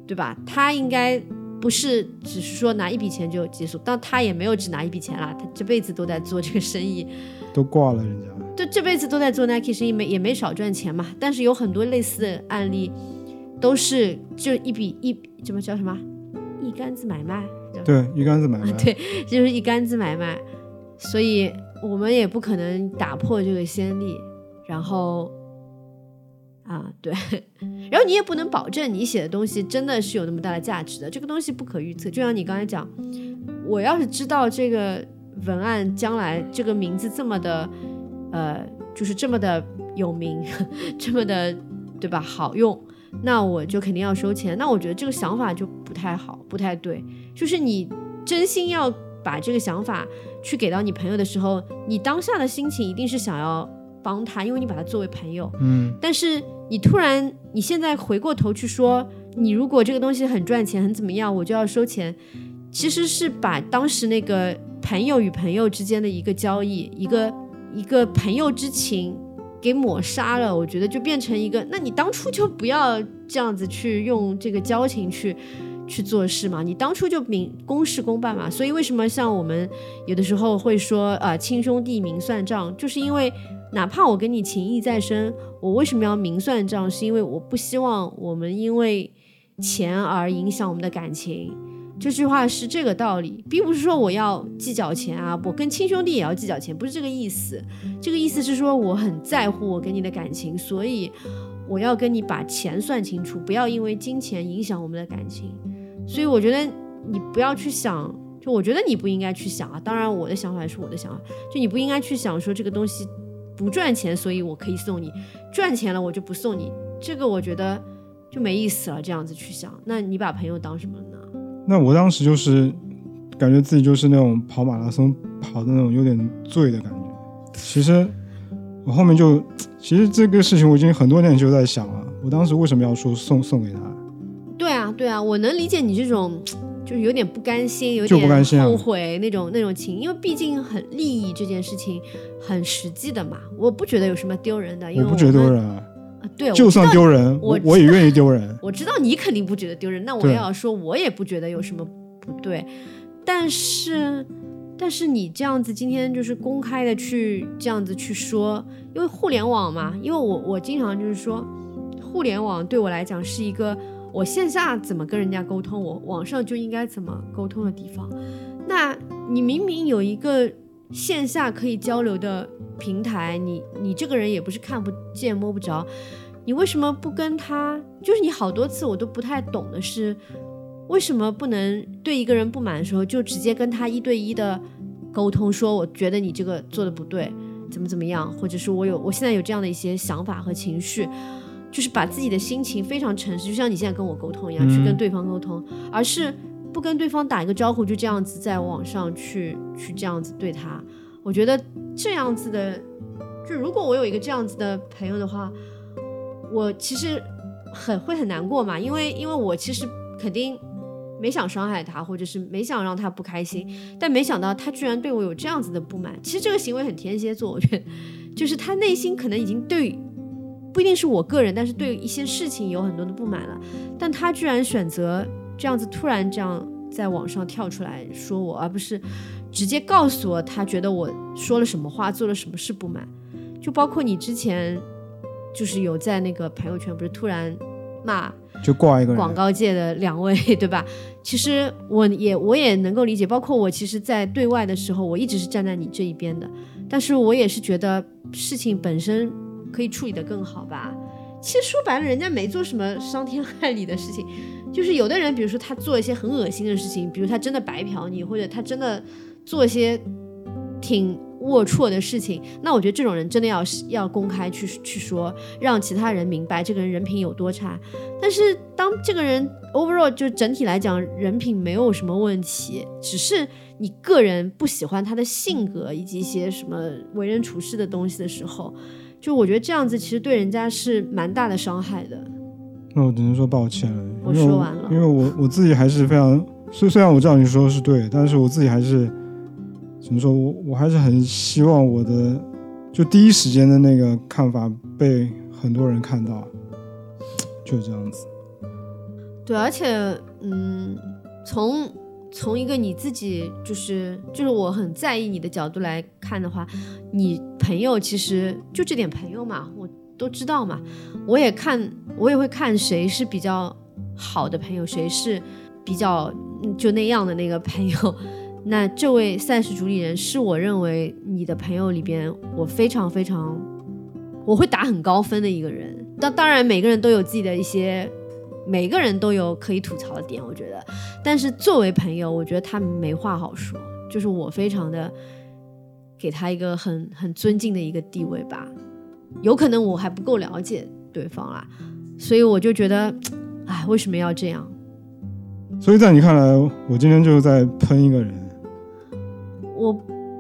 [SPEAKER 2] 对吧？他应该不是只是说拿一笔钱就结束，但他也没有只拿一笔钱啦，他这辈子都在做这个生意，
[SPEAKER 1] 都挂了人家。
[SPEAKER 2] 对，这辈子都在做 Nike 生意，没也没少赚钱嘛。但是有很多类似的案例，都是就一笔一什么叫什么一竿子买卖？
[SPEAKER 1] 对，一竿子买卖。
[SPEAKER 2] 对，就是一竿子买卖。所以。我们也不可能打破这个先例，然后，啊，对，然后你也不能保证你写的东西真的是有那么大的价值的，这个东西不可预测。就像你刚才讲，我要是知道这个文案将来这个名字这么的，呃，就是这么的有名，这么的，对吧？好用，那我就肯定要收钱。那我觉得这个想法就不太好，不太对。就是你真心要把这个想法。去给到你朋友的时候，你当下的心情一定是想要帮他，因为你把他作为朋友。
[SPEAKER 1] 嗯。
[SPEAKER 2] 但是你突然，你现在回过头去说，你如果这个东西很赚钱，很怎么样，我就要收钱，其实是把当时那个朋友与朋友之间的一个交易，一个一个朋友之情给抹杀了。我觉得就变成一个，那你当初就不要这样子去用这个交情去。去做事嘛，你当初就明公事公办嘛，所以为什么像我们有的时候会说啊亲兄弟明算账，就是因为哪怕我跟你情谊再深，我为什么要明算账？是因为我不希望我们因为钱而影响我们的感情。这句话是这个道理，并不是说我要计较钱啊，我跟亲兄弟也要计较钱，不是这个意思。这个意思是说我很在乎我跟你的感情，所以我要跟你把钱算清楚，不要因为金钱影响我们的感情。所以我觉得你不要去想，就我觉得你不应该去想啊。当然，我的想法是我的想法，就你不应该去想说这个东西不赚钱，所以我可以送你；赚钱了我就不送你。这个我觉得就没意思了。这样子去想，那你把朋友当什么呢？
[SPEAKER 1] 那我当时就是感觉自己就是那种跑马拉松跑的那种有点醉的感觉。其实我后面就，其实这个事情我已经很多年就在想了。我当时为什么要说送送给他？
[SPEAKER 2] 对啊，对啊，我能理解你这种，就是有点不甘心，有点后悔那种那种情，因为毕竟很利益这件事情很实际的嘛，我不觉得有什么丢人的，因为
[SPEAKER 1] 我不觉得丢人啊，
[SPEAKER 2] 啊对，
[SPEAKER 1] 就算丢人，
[SPEAKER 2] 我
[SPEAKER 1] 我我也愿意丢人。
[SPEAKER 2] 我知道你肯定不觉得丢人，那我要说，我也不觉得有什么不对，但是，但是你这样子今天就是公开的去这样子去说，因为互联网嘛，因为我我经常就是说，互联网对我来讲是一个我线下怎么跟人家沟通，我网上就应该怎么沟通的地方。那你明明有一个线下可以交流的平台，你你这个人也不是看不见摸不着，你为什么不跟他？就是你好多次我都不太懂的是，为什么不能对一个人不满的时候就直接跟他一对一的沟通，说我觉得你这个做的不对，怎么怎么样，或者是我有我现在有这样的一些想法和情绪。就是把自己的心情非常诚实，就像你现在跟我沟通一样，去跟对方沟通，而是不跟对方打一个招呼，就这样子在网上去去这样子对他。我觉得这样子的，就如果我有一个这样子的朋友的话，我其实很会很难过嘛，因为因为我其实肯定没想伤害他，或者是没想让他不开心，但没想到他居然对我有这样子的不满。其实这个行为很天蝎座，我觉得就是他内心可能已经对不一定是我个人，但是对一些事情有很多的不满了，但他居然选择这样子突然这样在网上跳出来说我，而不是直接告诉我他觉得我说了什么话，做了什么事不满。就包括你之前就是有在那个朋友圈不是突然骂
[SPEAKER 1] 就挂一个人，
[SPEAKER 2] 广告界的两位，对吧？其实我也我也能够理解，包括我其实，在对外的时候，我一直是站在你这一边的，但是我也是觉得事情本身可以处理得更好吧。其实说白了，人家没做什么伤天害理的事情，就是有的人，比如说他做一些很恶心的事情，比如他真的白嫖你，或者他真的做一些挺龌龊的事情，那我觉得这种人真的要要公开去去说，让其他人明白这个人人品有多差。但是当这个人 overall 就整体来讲人品没有什么问题，只是你个人不喜欢他的性格以及一些什么为人处事的东西的时候，就我觉得这样子其实对人家是蛮大的伤害的。
[SPEAKER 1] 那我只能说抱歉了。
[SPEAKER 2] 我说完了
[SPEAKER 1] 因为我我自己还是非常，虽虽然我知道你说的是对，但是我自己还是怎么说，我我还是很希望我的就第一时间的那个看法被很多人看到，就这样子。
[SPEAKER 2] 对，而且嗯，从从一个你自己就是就是我很在意你的角度来看的话，你朋友其实就这点朋友嘛，我都知道嘛，我也看我也会看谁是比较好的朋友，谁是比较就那样的那个朋友。那这位赛事主理人是我认为你的朋友里边我非常非常我会打很高分的一个人。当当然每个人都有自己的一些每个人都有可以吐槽的点，我觉得。但是作为朋友，我觉得他没话好说，就是我非常的给他一个很很尊敬的一个地位吧。有可能我还不够了解对方啦，所以我就觉得，哎，为什么要这样？
[SPEAKER 1] 所以在你看来，我今天就是在喷一个人。
[SPEAKER 2] 我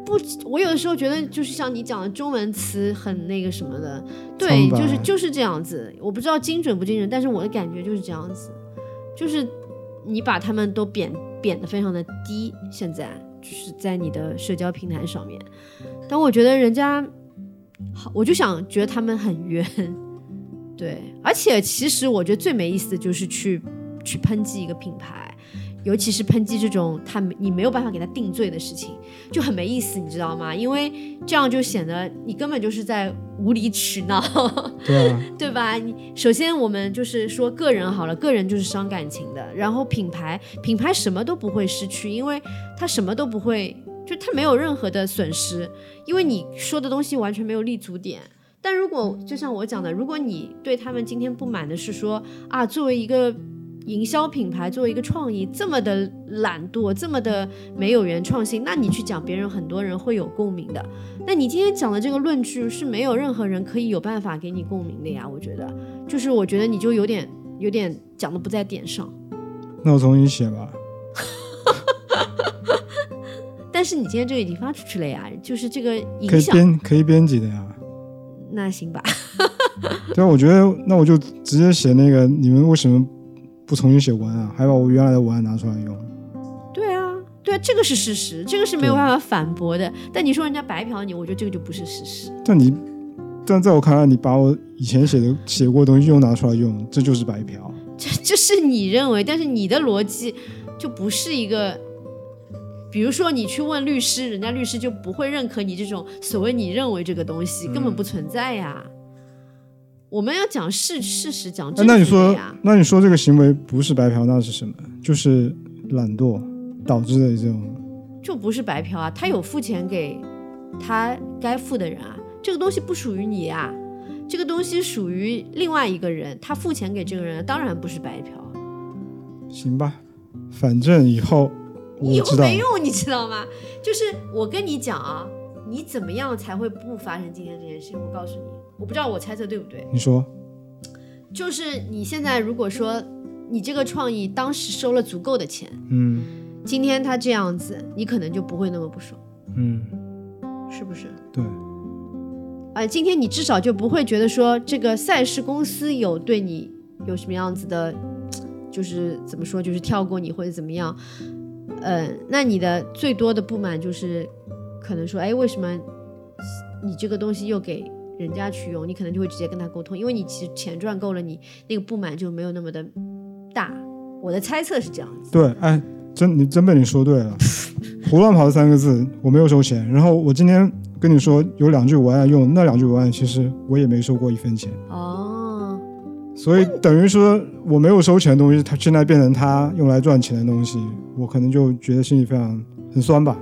[SPEAKER 2] 不，我有的时候觉得就是像你讲的中文词很那个什么的，对，就是就是这样子。我不知道精准不精准，但是我的感觉就是这样子，就是你把他们都贬贬的非常的低，现在就是在你的社交平台上面。但我觉得人家好，我就想觉得他们很冤，对，而且其实我觉得最没意思的就是去去抨击一个品牌。尤其是抨击这种他你没有办法给他定罪的事情，就很没意思，你知道吗？因为这样就显得你根本就是在无理取闹，
[SPEAKER 1] 对啊，
[SPEAKER 2] 对吧？你首先我们就是说个人好了，个人就是伤感情的，然后品牌品牌什么都不会失去，因为他什么都不会，就他没有任何的损失，因为你说的东西完全没有立足点。但如果就像我讲的，如果你对他们今天不满的是说啊，作为一个营销品牌，作为一个创意，这么的懒惰，这么的没有原创性，那你去讲别人，很多人会有共鸣的。那你今天讲的这个论据是没有任何人可以有办法给你共鸣的呀。我觉得，就是我觉得你就有点有点讲的不在点上。
[SPEAKER 1] 那我重新写吧。
[SPEAKER 2] 但是你今天这个已经发出去了呀，就是这个影
[SPEAKER 1] 可以
[SPEAKER 2] 响。
[SPEAKER 1] 编可以编辑的呀。
[SPEAKER 2] 那行吧，
[SPEAKER 1] 对啊，我觉得那我就直接写那个，你们为什么不重新写文案，还把我原来的文案拿出来用？
[SPEAKER 2] 对啊，对啊，这个是事实，这个是没有办法反驳的。但你说人家白嫖你，我觉得这个就不是事实。
[SPEAKER 1] 但你，但在我看来，你把我以前写的写过的东西又拿出来用，这就是白嫖。
[SPEAKER 2] 这这是你认为，但是你的逻辑就不是一个。比如说，你去问律师，人家律师就不会认可你这种所谓你认为这个东西根本不存在呀。我们要讲事事实，讲
[SPEAKER 1] 哎
[SPEAKER 2] 证据
[SPEAKER 1] 那你说。，那你说这个行为不是白嫖，那是什么？就是懒惰导致的这种。
[SPEAKER 2] 就不是白嫖啊，他有付钱给他该付的人啊，这个东西不属于你啊，这个东西属于另外一个人，他付钱给这个人，当然不是白嫖。
[SPEAKER 1] 行吧，反正以后
[SPEAKER 2] 以
[SPEAKER 1] 我知道，
[SPEAKER 2] 后没用，你知道吗？就是我跟你讲啊，你怎么样才会不发生今天这件事情？我告诉你，我不知道我猜测对不对，
[SPEAKER 1] 你说。
[SPEAKER 2] 就是你现在如果说你这个创意当时收了足够的钱，
[SPEAKER 1] 嗯。
[SPEAKER 2] 今天他这样子，你可能就不会那么不爽，
[SPEAKER 1] 嗯，
[SPEAKER 2] 是不是？
[SPEAKER 1] 对，
[SPEAKER 2] 啊，今天你至少就不会觉得说这个赛事公司有对你有什么样子的，就是怎么说，就是跳过你或者怎么样，呃，那你的最多的不满就是可能说，哎，为什么你这个东西又给人家去用？你可能就会直接跟他沟通，因为你其实钱赚够了，你那个不满就没有那么的大。我的猜测是这样子。
[SPEAKER 1] 对，哎，真你真被你说对了，胡乱跑三个字，我没有收钱。然后我今天跟你说有两句文案用，那两句文案其实我也没收过一分钱，
[SPEAKER 2] 哦，
[SPEAKER 1] 所以等于说我没有收钱的东西，它现在变成他用来赚钱的东西，我可能就觉得心里非常很酸吧。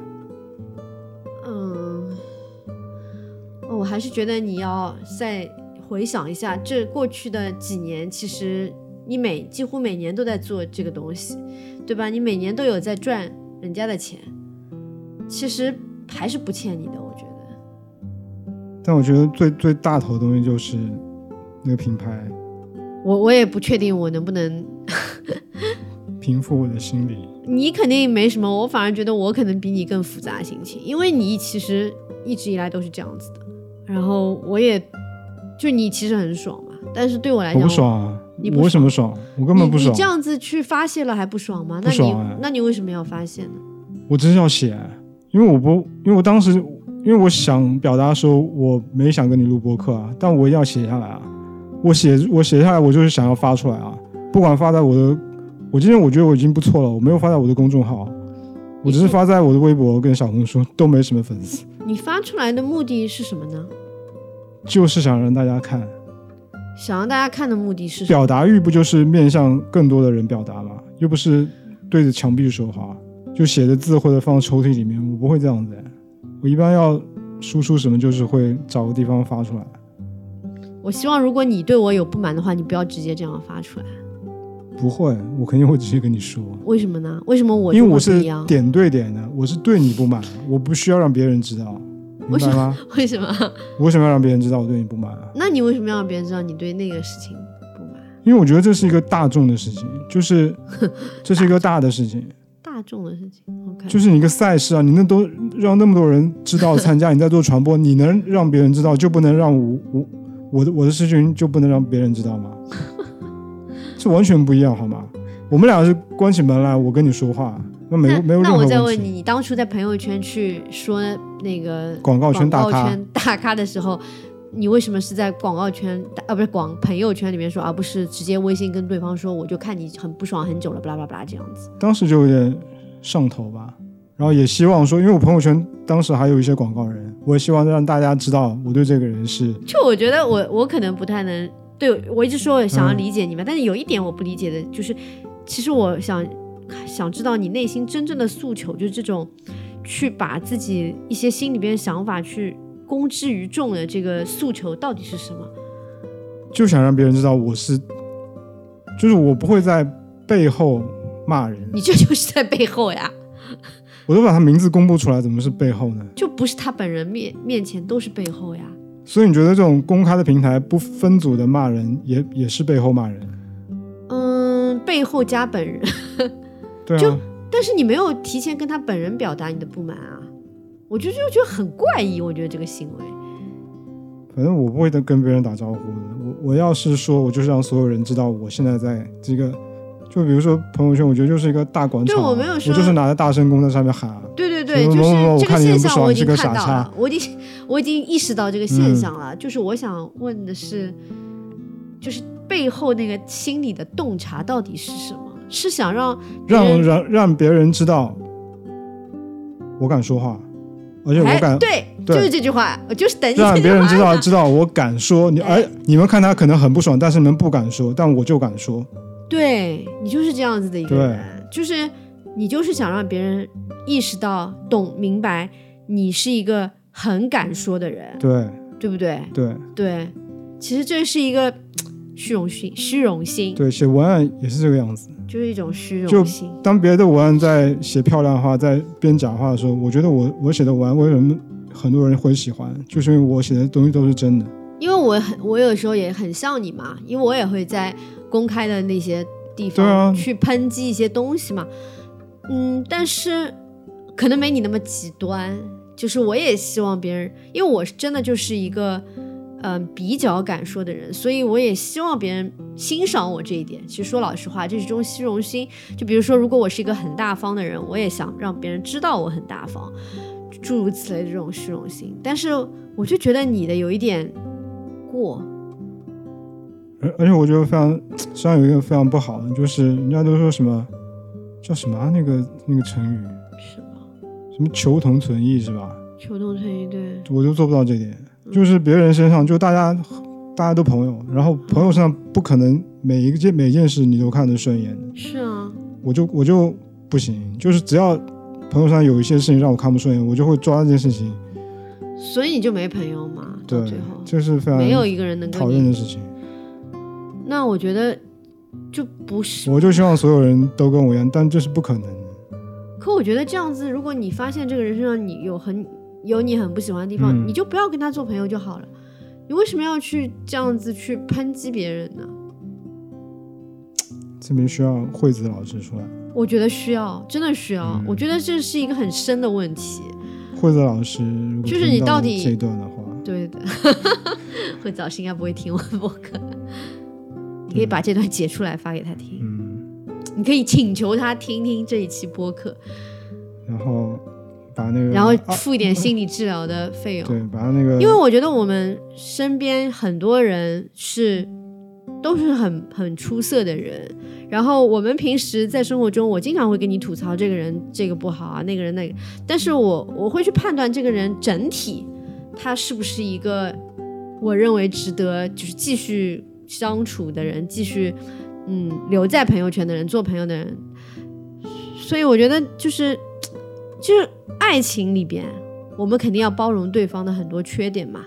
[SPEAKER 2] 还是觉得你要再回想一下，这过去的几年，其实你每几乎每年都在做这个东西，对吧？你每年都有在赚人家的钱，其实还是不欠你的，我觉得。
[SPEAKER 1] 但我觉得最最大头的东西就是那个品牌
[SPEAKER 2] 我我也不确定我能不能，
[SPEAKER 1] 平复我的心理。
[SPEAKER 2] 你肯定没什么，我反而觉得我可能比你更复杂心情，因为你其实一直以来都是这样子的，然后我也就你其实很爽嘛，但是对我来讲，
[SPEAKER 1] 我不爽啊！
[SPEAKER 2] 你不
[SPEAKER 1] 我为什么爽？我根本不爽
[SPEAKER 2] 你你这。样子去发泄了还不爽吗？那你、那你为什么要发泄呢？
[SPEAKER 1] 我只是要写，因为我不，因为我当时，因为我想表达说我没想跟你录播客啊，但我一定要写下来啊。我写我写下来，我就是想要发出来啊，不管发在我的，我今天我觉得我已经不错了，我没有发在我的公众号，我只是发在我的微博跟小红书，都没什么粉丝，
[SPEAKER 2] 你发出来的目的是什么呢？
[SPEAKER 1] 就是想让大家看。
[SPEAKER 2] 想让大家看的目的是什么？
[SPEAKER 1] 表达欲不就是面向更多的人表达吗？又不是对着墙壁说话，就写的字或者放抽屉里面，我不会这样子。我一般要输出什么，就是会找个地方发出来。
[SPEAKER 2] 我希望如果你对我有不满的话，你不要直接这样发出来。
[SPEAKER 1] 不会，我肯定会直接跟你说，
[SPEAKER 2] 为什么呢？为什么我
[SPEAKER 1] 因为我是？点对点的，我是对你不满，我不需要让别人知道，明
[SPEAKER 2] 为什
[SPEAKER 1] 白吗？
[SPEAKER 2] 为什么？
[SPEAKER 1] 我为什么要让别人知道我对你不满啊？
[SPEAKER 2] 那你为什么要让别人知道你对那个事情不满？
[SPEAKER 1] 因为我觉得这是一个大众的事情，就是 这是一个大的事情，
[SPEAKER 2] 大众的事情，OK，
[SPEAKER 1] 就是你一个赛事啊，你那都让那么多人知道参加，你在做传播，你能让别人知道，就不能让我我我的我的事情就不能让别人知道吗？这完全不一样，好吗？我们俩是关起门来，我跟你说话，那没有没有任
[SPEAKER 2] 那。我再问你，你当初在朋友圈去说那个
[SPEAKER 1] 广告圈大咖，
[SPEAKER 2] 圈大咖的时候，你为什么是在广告圈啊不是广朋友圈里面说，而不是直接微信跟对方说，我就看你很不爽很久了，巴拉巴拉这样子？
[SPEAKER 1] 当时就有点上头吧，然后也希望说，因为我朋友圈当时还有一些广告人，我也希望让大家知道我对这个人是
[SPEAKER 2] 就我觉得我我可能不太能对我一直说想要
[SPEAKER 1] 嗯
[SPEAKER 2] 理解你们，但是有一点我不理解的就是，其实我想想知道你内心真正的诉求，就是这种去把自己一些心里边想法去公之于众的这个诉求到底是什么？
[SPEAKER 1] 就想让别人知道我是，就是我不会在背后骂人，
[SPEAKER 2] 你这 就是在背后呀，
[SPEAKER 1] 我都把他名字公布出来，怎么是背后呢？
[SPEAKER 2] 就不是他本人面面前都是背后呀。
[SPEAKER 1] 所以你觉得这种公开的平台不分组的骂人，也也是背后骂人？
[SPEAKER 2] 嗯，背后加本人，
[SPEAKER 1] 对啊，
[SPEAKER 2] 就但是你没有提前跟他本人表达你的不满啊，我就就觉得很怪异，我觉得这个行为。
[SPEAKER 1] 反正我不会跟跟别人打招呼的。我我要是说，我就是让所有人知道我现在在这个，就比如说朋友圈，我觉得就是一个大广场，
[SPEAKER 2] 对我没有说我
[SPEAKER 1] 就是拿着大声公在上面喊啊，
[SPEAKER 2] 对对对，就是这个现象我已经看到了，我已经我已经意识到这个现象了。就是我想问的是，就是背后那个心理的洞察到底是什么？是想让
[SPEAKER 1] 让让让别人知道我敢说话，而且我
[SPEAKER 2] 哎
[SPEAKER 1] 敢
[SPEAKER 2] 对，
[SPEAKER 1] 对
[SPEAKER 2] 就是这句话，我就是等你
[SPEAKER 1] 让别人知道 知道我敢说你，
[SPEAKER 2] 哎
[SPEAKER 1] 哎，你们看他可能很不爽，但是你们不敢说，但我就敢说，
[SPEAKER 2] 对你就是这样子的一个人，就是你就是想让别人意识到、懂、明白，你是一个很敢说的人，
[SPEAKER 1] 对
[SPEAKER 2] 对不对？
[SPEAKER 1] 对
[SPEAKER 2] 对，其实这是一个 虚荣心，虚荣心
[SPEAKER 1] 对，写文案也是这个样子。
[SPEAKER 2] 就是一种虚荣心。
[SPEAKER 1] 当别的文案在写漂亮话、在编假话的时候，我觉得我我写的文案为什么很多人会喜欢，就是因为我写的东西都是真的。
[SPEAKER 2] 因为我很，我有时候也很像你嘛，因为我也会在公开的那些地方去抨击一些东西嘛。嗯，但是可能没你那么极端，就是我也希望别人，因为我是真的就是一个嗯、比较敢说的人，所以我也希望别人欣赏我这一点。其实说老实话，这是一种虚荣心。就比如说，如果我是一个很大方的人，我也想让别人知道我很大方，诸如此类的这种虚荣心。但是我就觉得你的有一点过，
[SPEAKER 1] 而而且我觉得非常，实际上有一个非常不好的，就是人家都说什么叫什么啊、那个那个成语，
[SPEAKER 2] 是吧？
[SPEAKER 1] 什么求同存异是吧？
[SPEAKER 2] 求同存异，对，
[SPEAKER 1] 我就做不到这点，就是别人身上就大家大家都朋友，然后朋友身上不可能每一件每件事你都看得顺眼的，
[SPEAKER 2] 是啊，
[SPEAKER 1] 我就我就不行，就是只要朋友上有一些事情让我看不顺眼，我就会抓这件事情，
[SPEAKER 2] 所以你就没朋友嘛？到
[SPEAKER 1] 对
[SPEAKER 2] 最后，
[SPEAKER 1] 就是非常
[SPEAKER 2] 没有一个人能
[SPEAKER 1] 讨。厌的事情。
[SPEAKER 2] 那我觉得就不是，
[SPEAKER 1] 我就希望所有人都跟我一样，但这是不可能的。
[SPEAKER 2] 可我觉得这样子，如果你发现这个人身上你有很有你很不喜欢的地方，
[SPEAKER 1] 嗯
[SPEAKER 2] 你就不要跟他做朋友就好了。你为什么要去这样子去抨击别人呢？
[SPEAKER 1] 这边需要惠子老师出来。
[SPEAKER 2] 我觉得需要，真的需要。
[SPEAKER 1] 嗯
[SPEAKER 2] 我觉得这是一个很深的问题。
[SPEAKER 1] 惠子老师，
[SPEAKER 2] 就是你到底
[SPEAKER 1] 这一段的话，
[SPEAKER 2] 对的 惠子老师应该不会听我的播客。你可以把这段截出来发给他听，
[SPEAKER 1] 嗯，
[SPEAKER 2] 你可以请求他听听这一期播客，
[SPEAKER 1] 然后把那个，
[SPEAKER 2] 然后
[SPEAKER 1] 啊
[SPEAKER 2] 付一点心理治疗的费用。
[SPEAKER 1] 对，把那个，
[SPEAKER 2] 因为我觉得我们身边很多人是都是很很出色的人，然后我们平时在生活中，我经常会跟你吐槽这个人这个不好啊，那个人那个，但是我我会去判断这个人整体他是不是一个我认为值得就是继续相处的人，继续嗯留在朋友圈的人，做朋友的人，所以我觉得就是就是爱情里边。我们肯定要包容对方的很多缺点嘛。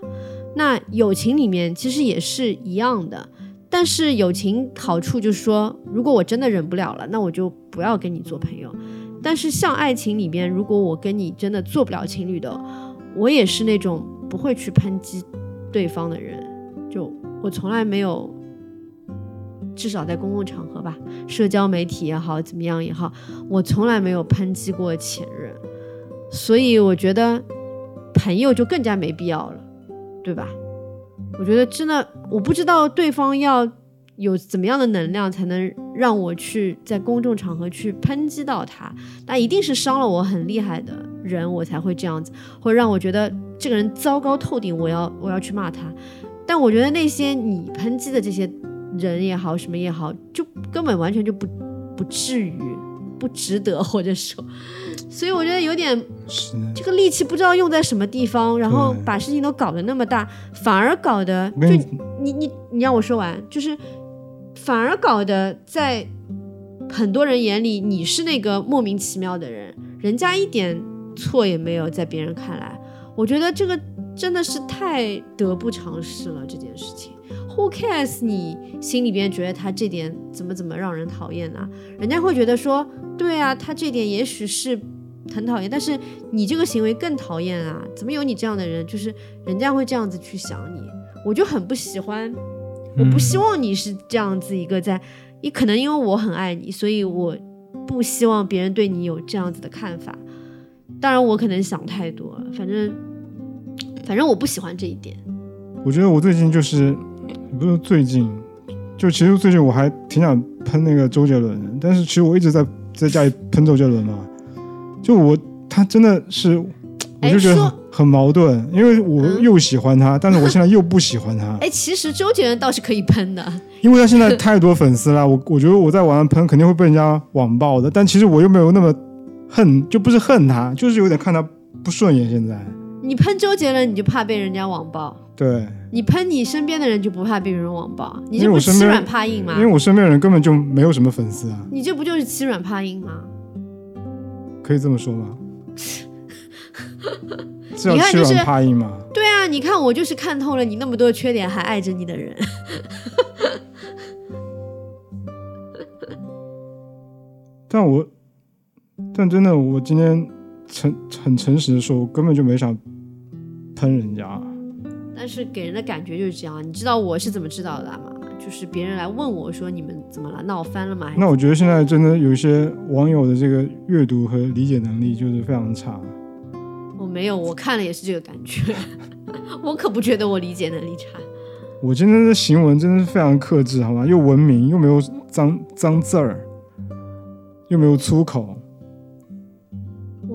[SPEAKER 2] 那友情里面其实也是一样的，但是友情好处就是说，如果我真的忍不了了，那我就不要跟你做朋友。但是像爱情里边，如果我跟你真的做不了情侣的，我也是那种不会去抨击对方的人，就我从来没有。至少在公共场合吧，社交媒体也好，怎么样也好，我从来没有抨击过前任，所以我觉得朋友就更加没必要了，对吧？我觉得真的，我不知道对方要有怎么样的能量才能让我去在公众场合去抨击到他，那一定是伤了我很厉害的人，我才会这样子，或者让我觉得这个人糟糕透顶，我要我要去骂他。但我觉得那些你抨击的这些人也好，什么也好，就根本完全就不不至于，不值得，或者说，所以我觉得有点这个力气不知道用在什么地方，然后把事情都搞得那么大，反而搞得就你你你让我说完，就是反而搞得在很多人眼里你是那个莫名其妙的人，人家一点错也没有，在别人看来，我觉得这个真的是太得不偿失了这件事情，who cares？你心里边觉得他这点怎么怎么让人讨厌呢？人家会觉得说，对啊，他这点也许是很讨厌，但是你这个行为更讨厌啊！怎么有你这样的人？就是人家会这样子去想你，我就很不喜欢，我不希望你是这样子一个在，你可能因为我很爱你，所以我不希望别人对你有这样子的看法。当然，我可能想太多了，反正反正我不喜欢这一点。
[SPEAKER 1] 我觉得我最近就是不是最近，就其实最近我还挺想喷那个周杰伦的，但是其实我一直在在家里喷周杰伦嘛，就我他真的是，我就觉得很矛盾，因为我又喜欢他，但是我现在又不喜欢他。
[SPEAKER 2] 哎，其实周杰伦倒是可以喷的，
[SPEAKER 1] 因为他现在太多粉丝了，我我觉得我在网上喷肯定会被人家网暴的，但其实我又没有那么恨，就不是恨他，就是有点看他不顺眼。现在
[SPEAKER 2] 你喷周杰伦，你就怕被人家网暴。
[SPEAKER 1] 对
[SPEAKER 2] 你喷你身边的人就不怕被人网暴，你这不欺软怕硬吗？
[SPEAKER 1] 因为我身边人根本就没有什么粉丝啊。
[SPEAKER 2] 你这不就是欺软怕硬吗？
[SPEAKER 1] 可以这么说吗？你看欺软怕硬吗？
[SPEAKER 2] 对啊，你看我就是看透了你那么多缺点还爱着你的人。
[SPEAKER 1] 但我，但真的，我今天诚很诚实的说，我根本就没想喷人家。
[SPEAKER 2] 但是给人的感觉就是这样，你知道我是怎么知道的吗？就是别人来问我说你们怎么了，闹翻了吗？
[SPEAKER 1] 那我觉得现在真的有一些网友的这个阅读和理解能力就是非常差。
[SPEAKER 2] 我没有，我看了也是这个感觉，我可不觉得我理解能力差。
[SPEAKER 1] 我今天的行文真的是非常克制，好吗？又文明，又没有脏脏字儿，又没有粗口。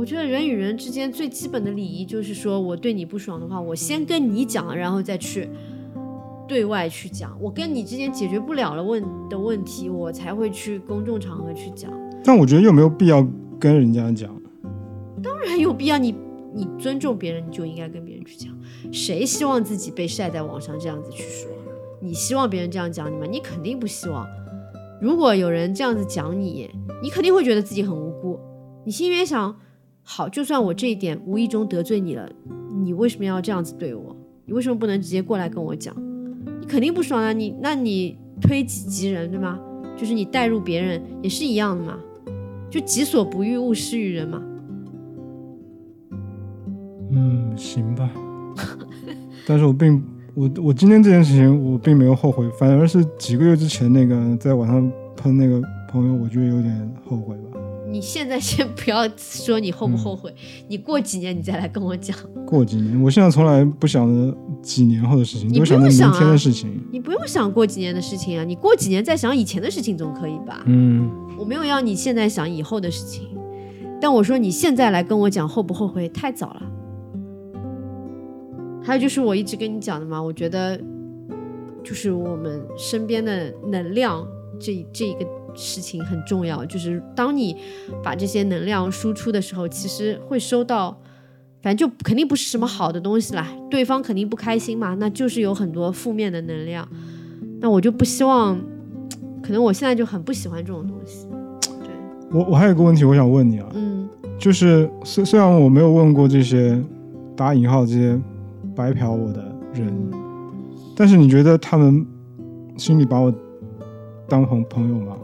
[SPEAKER 2] 我觉得人与人之间最基本的礼仪就是说，我对你不爽的话，我先跟你讲，然后再去对外去讲。我跟你之间解决不了了问的问题，我才会去公众场合去讲。
[SPEAKER 1] 但我觉得又没有必要跟人家讲。
[SPEAKER 2] 当然有必要，你你尊重别人，你就应该跟别人去讲。谁希望自己被晒在网上这样子去说？你希望别人这样讲你吗？你肯定不希望。如果有人这样子讲你，你肯定会觉得自己很无辜。你心里面想。好，就算我这一点无意中得罪你了，你为什么要这样子对我？你为什么不能直接过来跟我讲？你肯定不爽啊！你那你推己及人，对吗？就是你带入别人也是一样的嘛，就己所不欲，勿施于人嘛。
[SPEAKER 1] 嗯，行吧。但是我并我我今天这件事情我并没有后悔，反而是几个月之前那个在网上喷那个朋友，我觉得有点后悔吧。
[SPEAKER 2] 你现在先 不要说你后不后悔，你过几年你再来跟我讲。
[SPEAKER 1] 过几年，我现在从来不想着几年后的事情，你不用想明天的事情。
[SPEAKER 2] 你不用想过几年的事情啊，你过几年再想以前的事情总可以吧？
[SPEAKER 1] 嗯，
[SPEAKER 2] 我没有要你现在想以后的事情，但我说你现在来跟我讲后不后悔太早了。还有就是我一直跟你讲的嘛，我觉得就是我们身边的能量这这一个。事情很重要，就是当你把这些能量输出的时候，其实会收到，反正就肯定不是什么好的东西啦。对方肯定不开心嘛，那就是有很多负面的能量。那我就不希望，可能我现在就很不喜欢这种东西。对，
[SPEAKER 1] 我我还有个问题我想问你啊，
[SPEAKER 2] 嗯，
[SPEAKER 1] 就是虽虽然我没有问过这些打引号这些白嫖我的人，但是你觉得他们心里把我当朋朋友吗？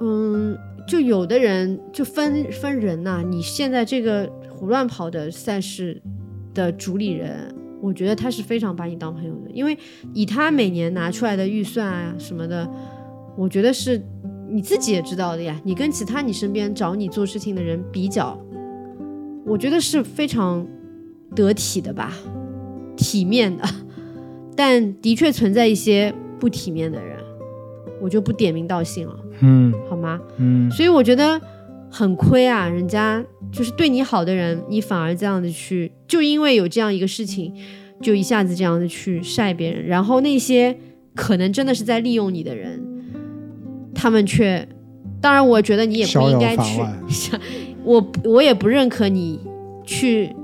[SPEAKER 2] 嗯，就有的人就分分人呐。你现在这个胡乱跑的赛事的主理人，我觉得他是非常把你当朋友的，因为以他每年拿出来的预算啊什么的，我觉得是你自己也知道的呀。你跟其他你身边找你做事情的人比较，我觉得是非常得体的吧，体面的。但的确存在一些不体面的人，我就不点名道姓了。
[SPEAKER 1] 嗯，
[SPEAKER 2] 好吗？
[SPEAKER 1] 嗯，
[SPEAKER 2] 所以我觉得很亏啊，人家就是对你好的人，你反而这样子去，就因为有这样一个事情，就一下子这样子去晒别人，然后那些可能真的是在利用你的人，他们却，当然我觉得你也不应该去，我我也不认可你去。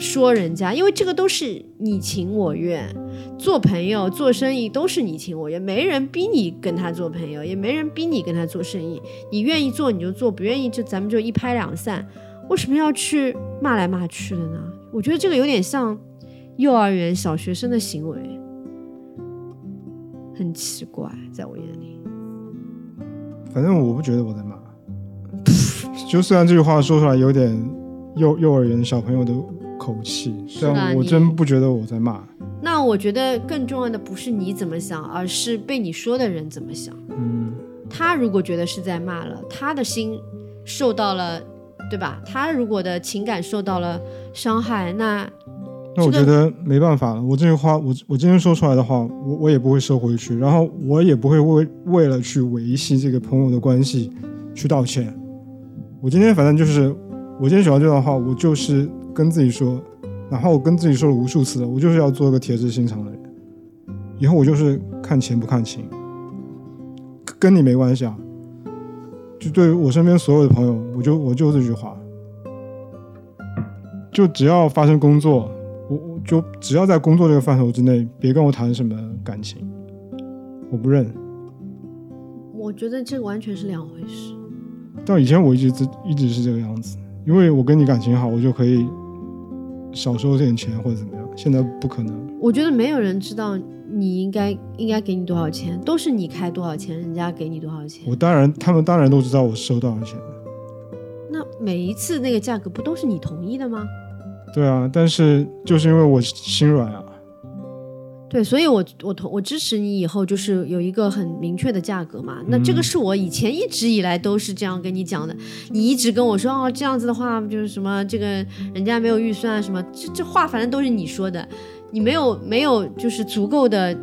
[SPEAKER 2] 说人家，因为这个都是你情我愿，做朋友、做生意都是你情我愿，没人逼你跟他做朋友，也没人逼你跟他做生意。你愿意做你就做，不愿意就咱们就一拍两散。为什么要去骂来骂去的呢？我觉得这个有点像幼儿园小学生的行为。很奇怪，在我眼里。
[SPEAKER 1] 反正我不觉得我在骂，就虽然这句话说出来有点幼幼儿园小朋友的口气，
[SPEAKER 2] 是啊
[SPEAKER 1] 但我真不觉得我在骂。
[SPEAKER 2] 那我觉得更重要的不是你怎么想，而是被你说的人怎么想。
[SPEAKER 1] 嗯，
[SPEAKER 2] 他如果觉得是在骂了，他的心受到了，对吧？他如果的情感受到了伤害，那
[SPEAKER 1] 那我觉得没办法了。我这句话，我我今天说出来的话，我我也不会收回去，然后我也不会为为了去维系这个朋友的关系去道歉。我今天反正就是，我今天写完这段话，我就是跟自己说，哪怕我跟自己说了无数次了，我就是要做一个铁石心肠的人。以后我就是看钱不看情，跟跟你没关系啊。就对于我身边所有的朋友，我就我就这句话，就只要发生工作，我我就只要在工作这个范畴之内，别跟我谈什么感情，我不认。
[SPEAKER 2] 我觉得这个完全是两回事。
[SPEAKER 1] 但以前我一直一直是这个样子，因为我跟你感情好，我就可以少收点钱或者怎么样。现在不可能，
[SPEAKER 2] 我觉得没有人知道你应该应该给你多少钱，都是你开多少钱，人家给你多少钱。
[SPEAKER 1] 我当然他们当然都知道我收多少钱，
[SPEAKER 2] 那每一次那个价格不都是你同意的吗？
[SPEAKER 1] 对啊，但是就是因为我心软啊，
[SPEAKER 2] 对，所以我我同我支持你以后就是有一个很明确的价格嘛。那这个是我以前一直以来都是这样跟你讲的，你一直跟我说哦这样子的话就是什么这个人家没有预算什么，这这话反正都是你说的，你没有没有就是足够的。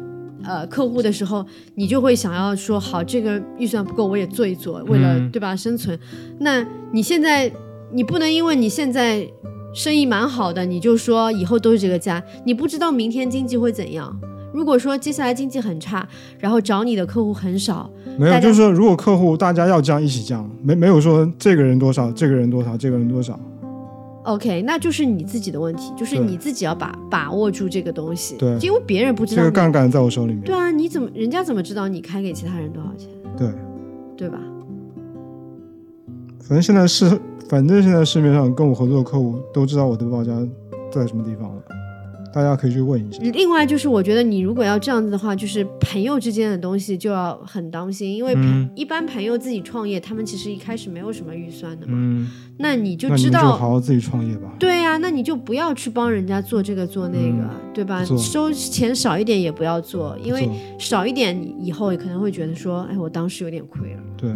[SPEAKER 2] 呃，客户的时候，你就会想要说好，这个预算不够，我也做一做，为了、
[SPEAKER 1] 嗯
[SPEAKER 2] 对吧生存。那你现在你不能因为你现在生意蛮好的，你就说以后都是这个价，你不知道明天经济会怎样。如果说接下来经济很差，然后找你的客户很少，
[SPEAKER 1] 没有，就是说如果客户大家要降一起降，没没有说这个人多少，这个人多少，这个人多少
[SPEAKER 2] ，OK，那就是你自己的问题，就是你自己要把把握住这个东西。
[SPEAKER 1] 对
[SPEAKER 2] 因为别人不知道。
[SPEAKER 1] 这个杠杆在我手里面，
[SPEAKER 2] 对啊，你怎么人家怎么知道你开给其他人多少钱，
[SPEAKER 1] 对。
[SPEAKER 2] 对吧？
[SPEAKER 1] 反正现在市，反正现在市面上跟我合作的客户都知道我的报价在什么地方了，大家可以去问一下。
[SPEAKER 2] 另外就是，我觉得你如果要这样子的话，就是朋友之间的东西就要很当心，因为、
[SPEAKER 1] 嗯
[SPEAKER 2] 一般朋友自己创业，他们其实一开始没有什么预算的嘛，
[SPEAKER 1] 嗯，
[SPEAKER 2] 那你就知道
[SPEAKER 1] 好好自己创业吧。
[SPEAKER 2] 对呀、那你就不要去帮人家做这个做那个，
[SPEAKER 1] 嗯
[SPEAKER 2] 对吧？收钱少一点也不要做，因为少一点，你以后也可能会觉得说，哎，我当时有点亏了。
[SPEAKER 1] 对，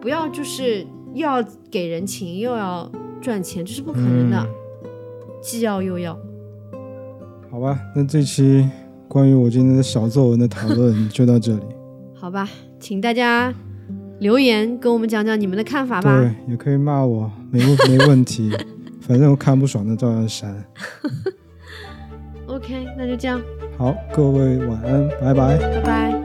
[SPEAKER 2] 不要就是又要给人情又要赚钱，这是不可能的，
[SPEAKER 1] 嗯
[SPEAKER 2] 既要又要。
[SPEAKER 1] 好吧，那这期关于我今天的小作文的讨论 就到这里。
[SPEAKER 2] 好吧，请大家留言跟我们讲讲你们的看法吧。
[SPEAKER 1] 对，也可以骂我，没问没问题，反正我看不爽的照样删。
[SPEAKER 2] OK，那就这样，
[SPEAKER 1] 好，各位晚安，拜拜。
[SPEAKER 2] 拜拜。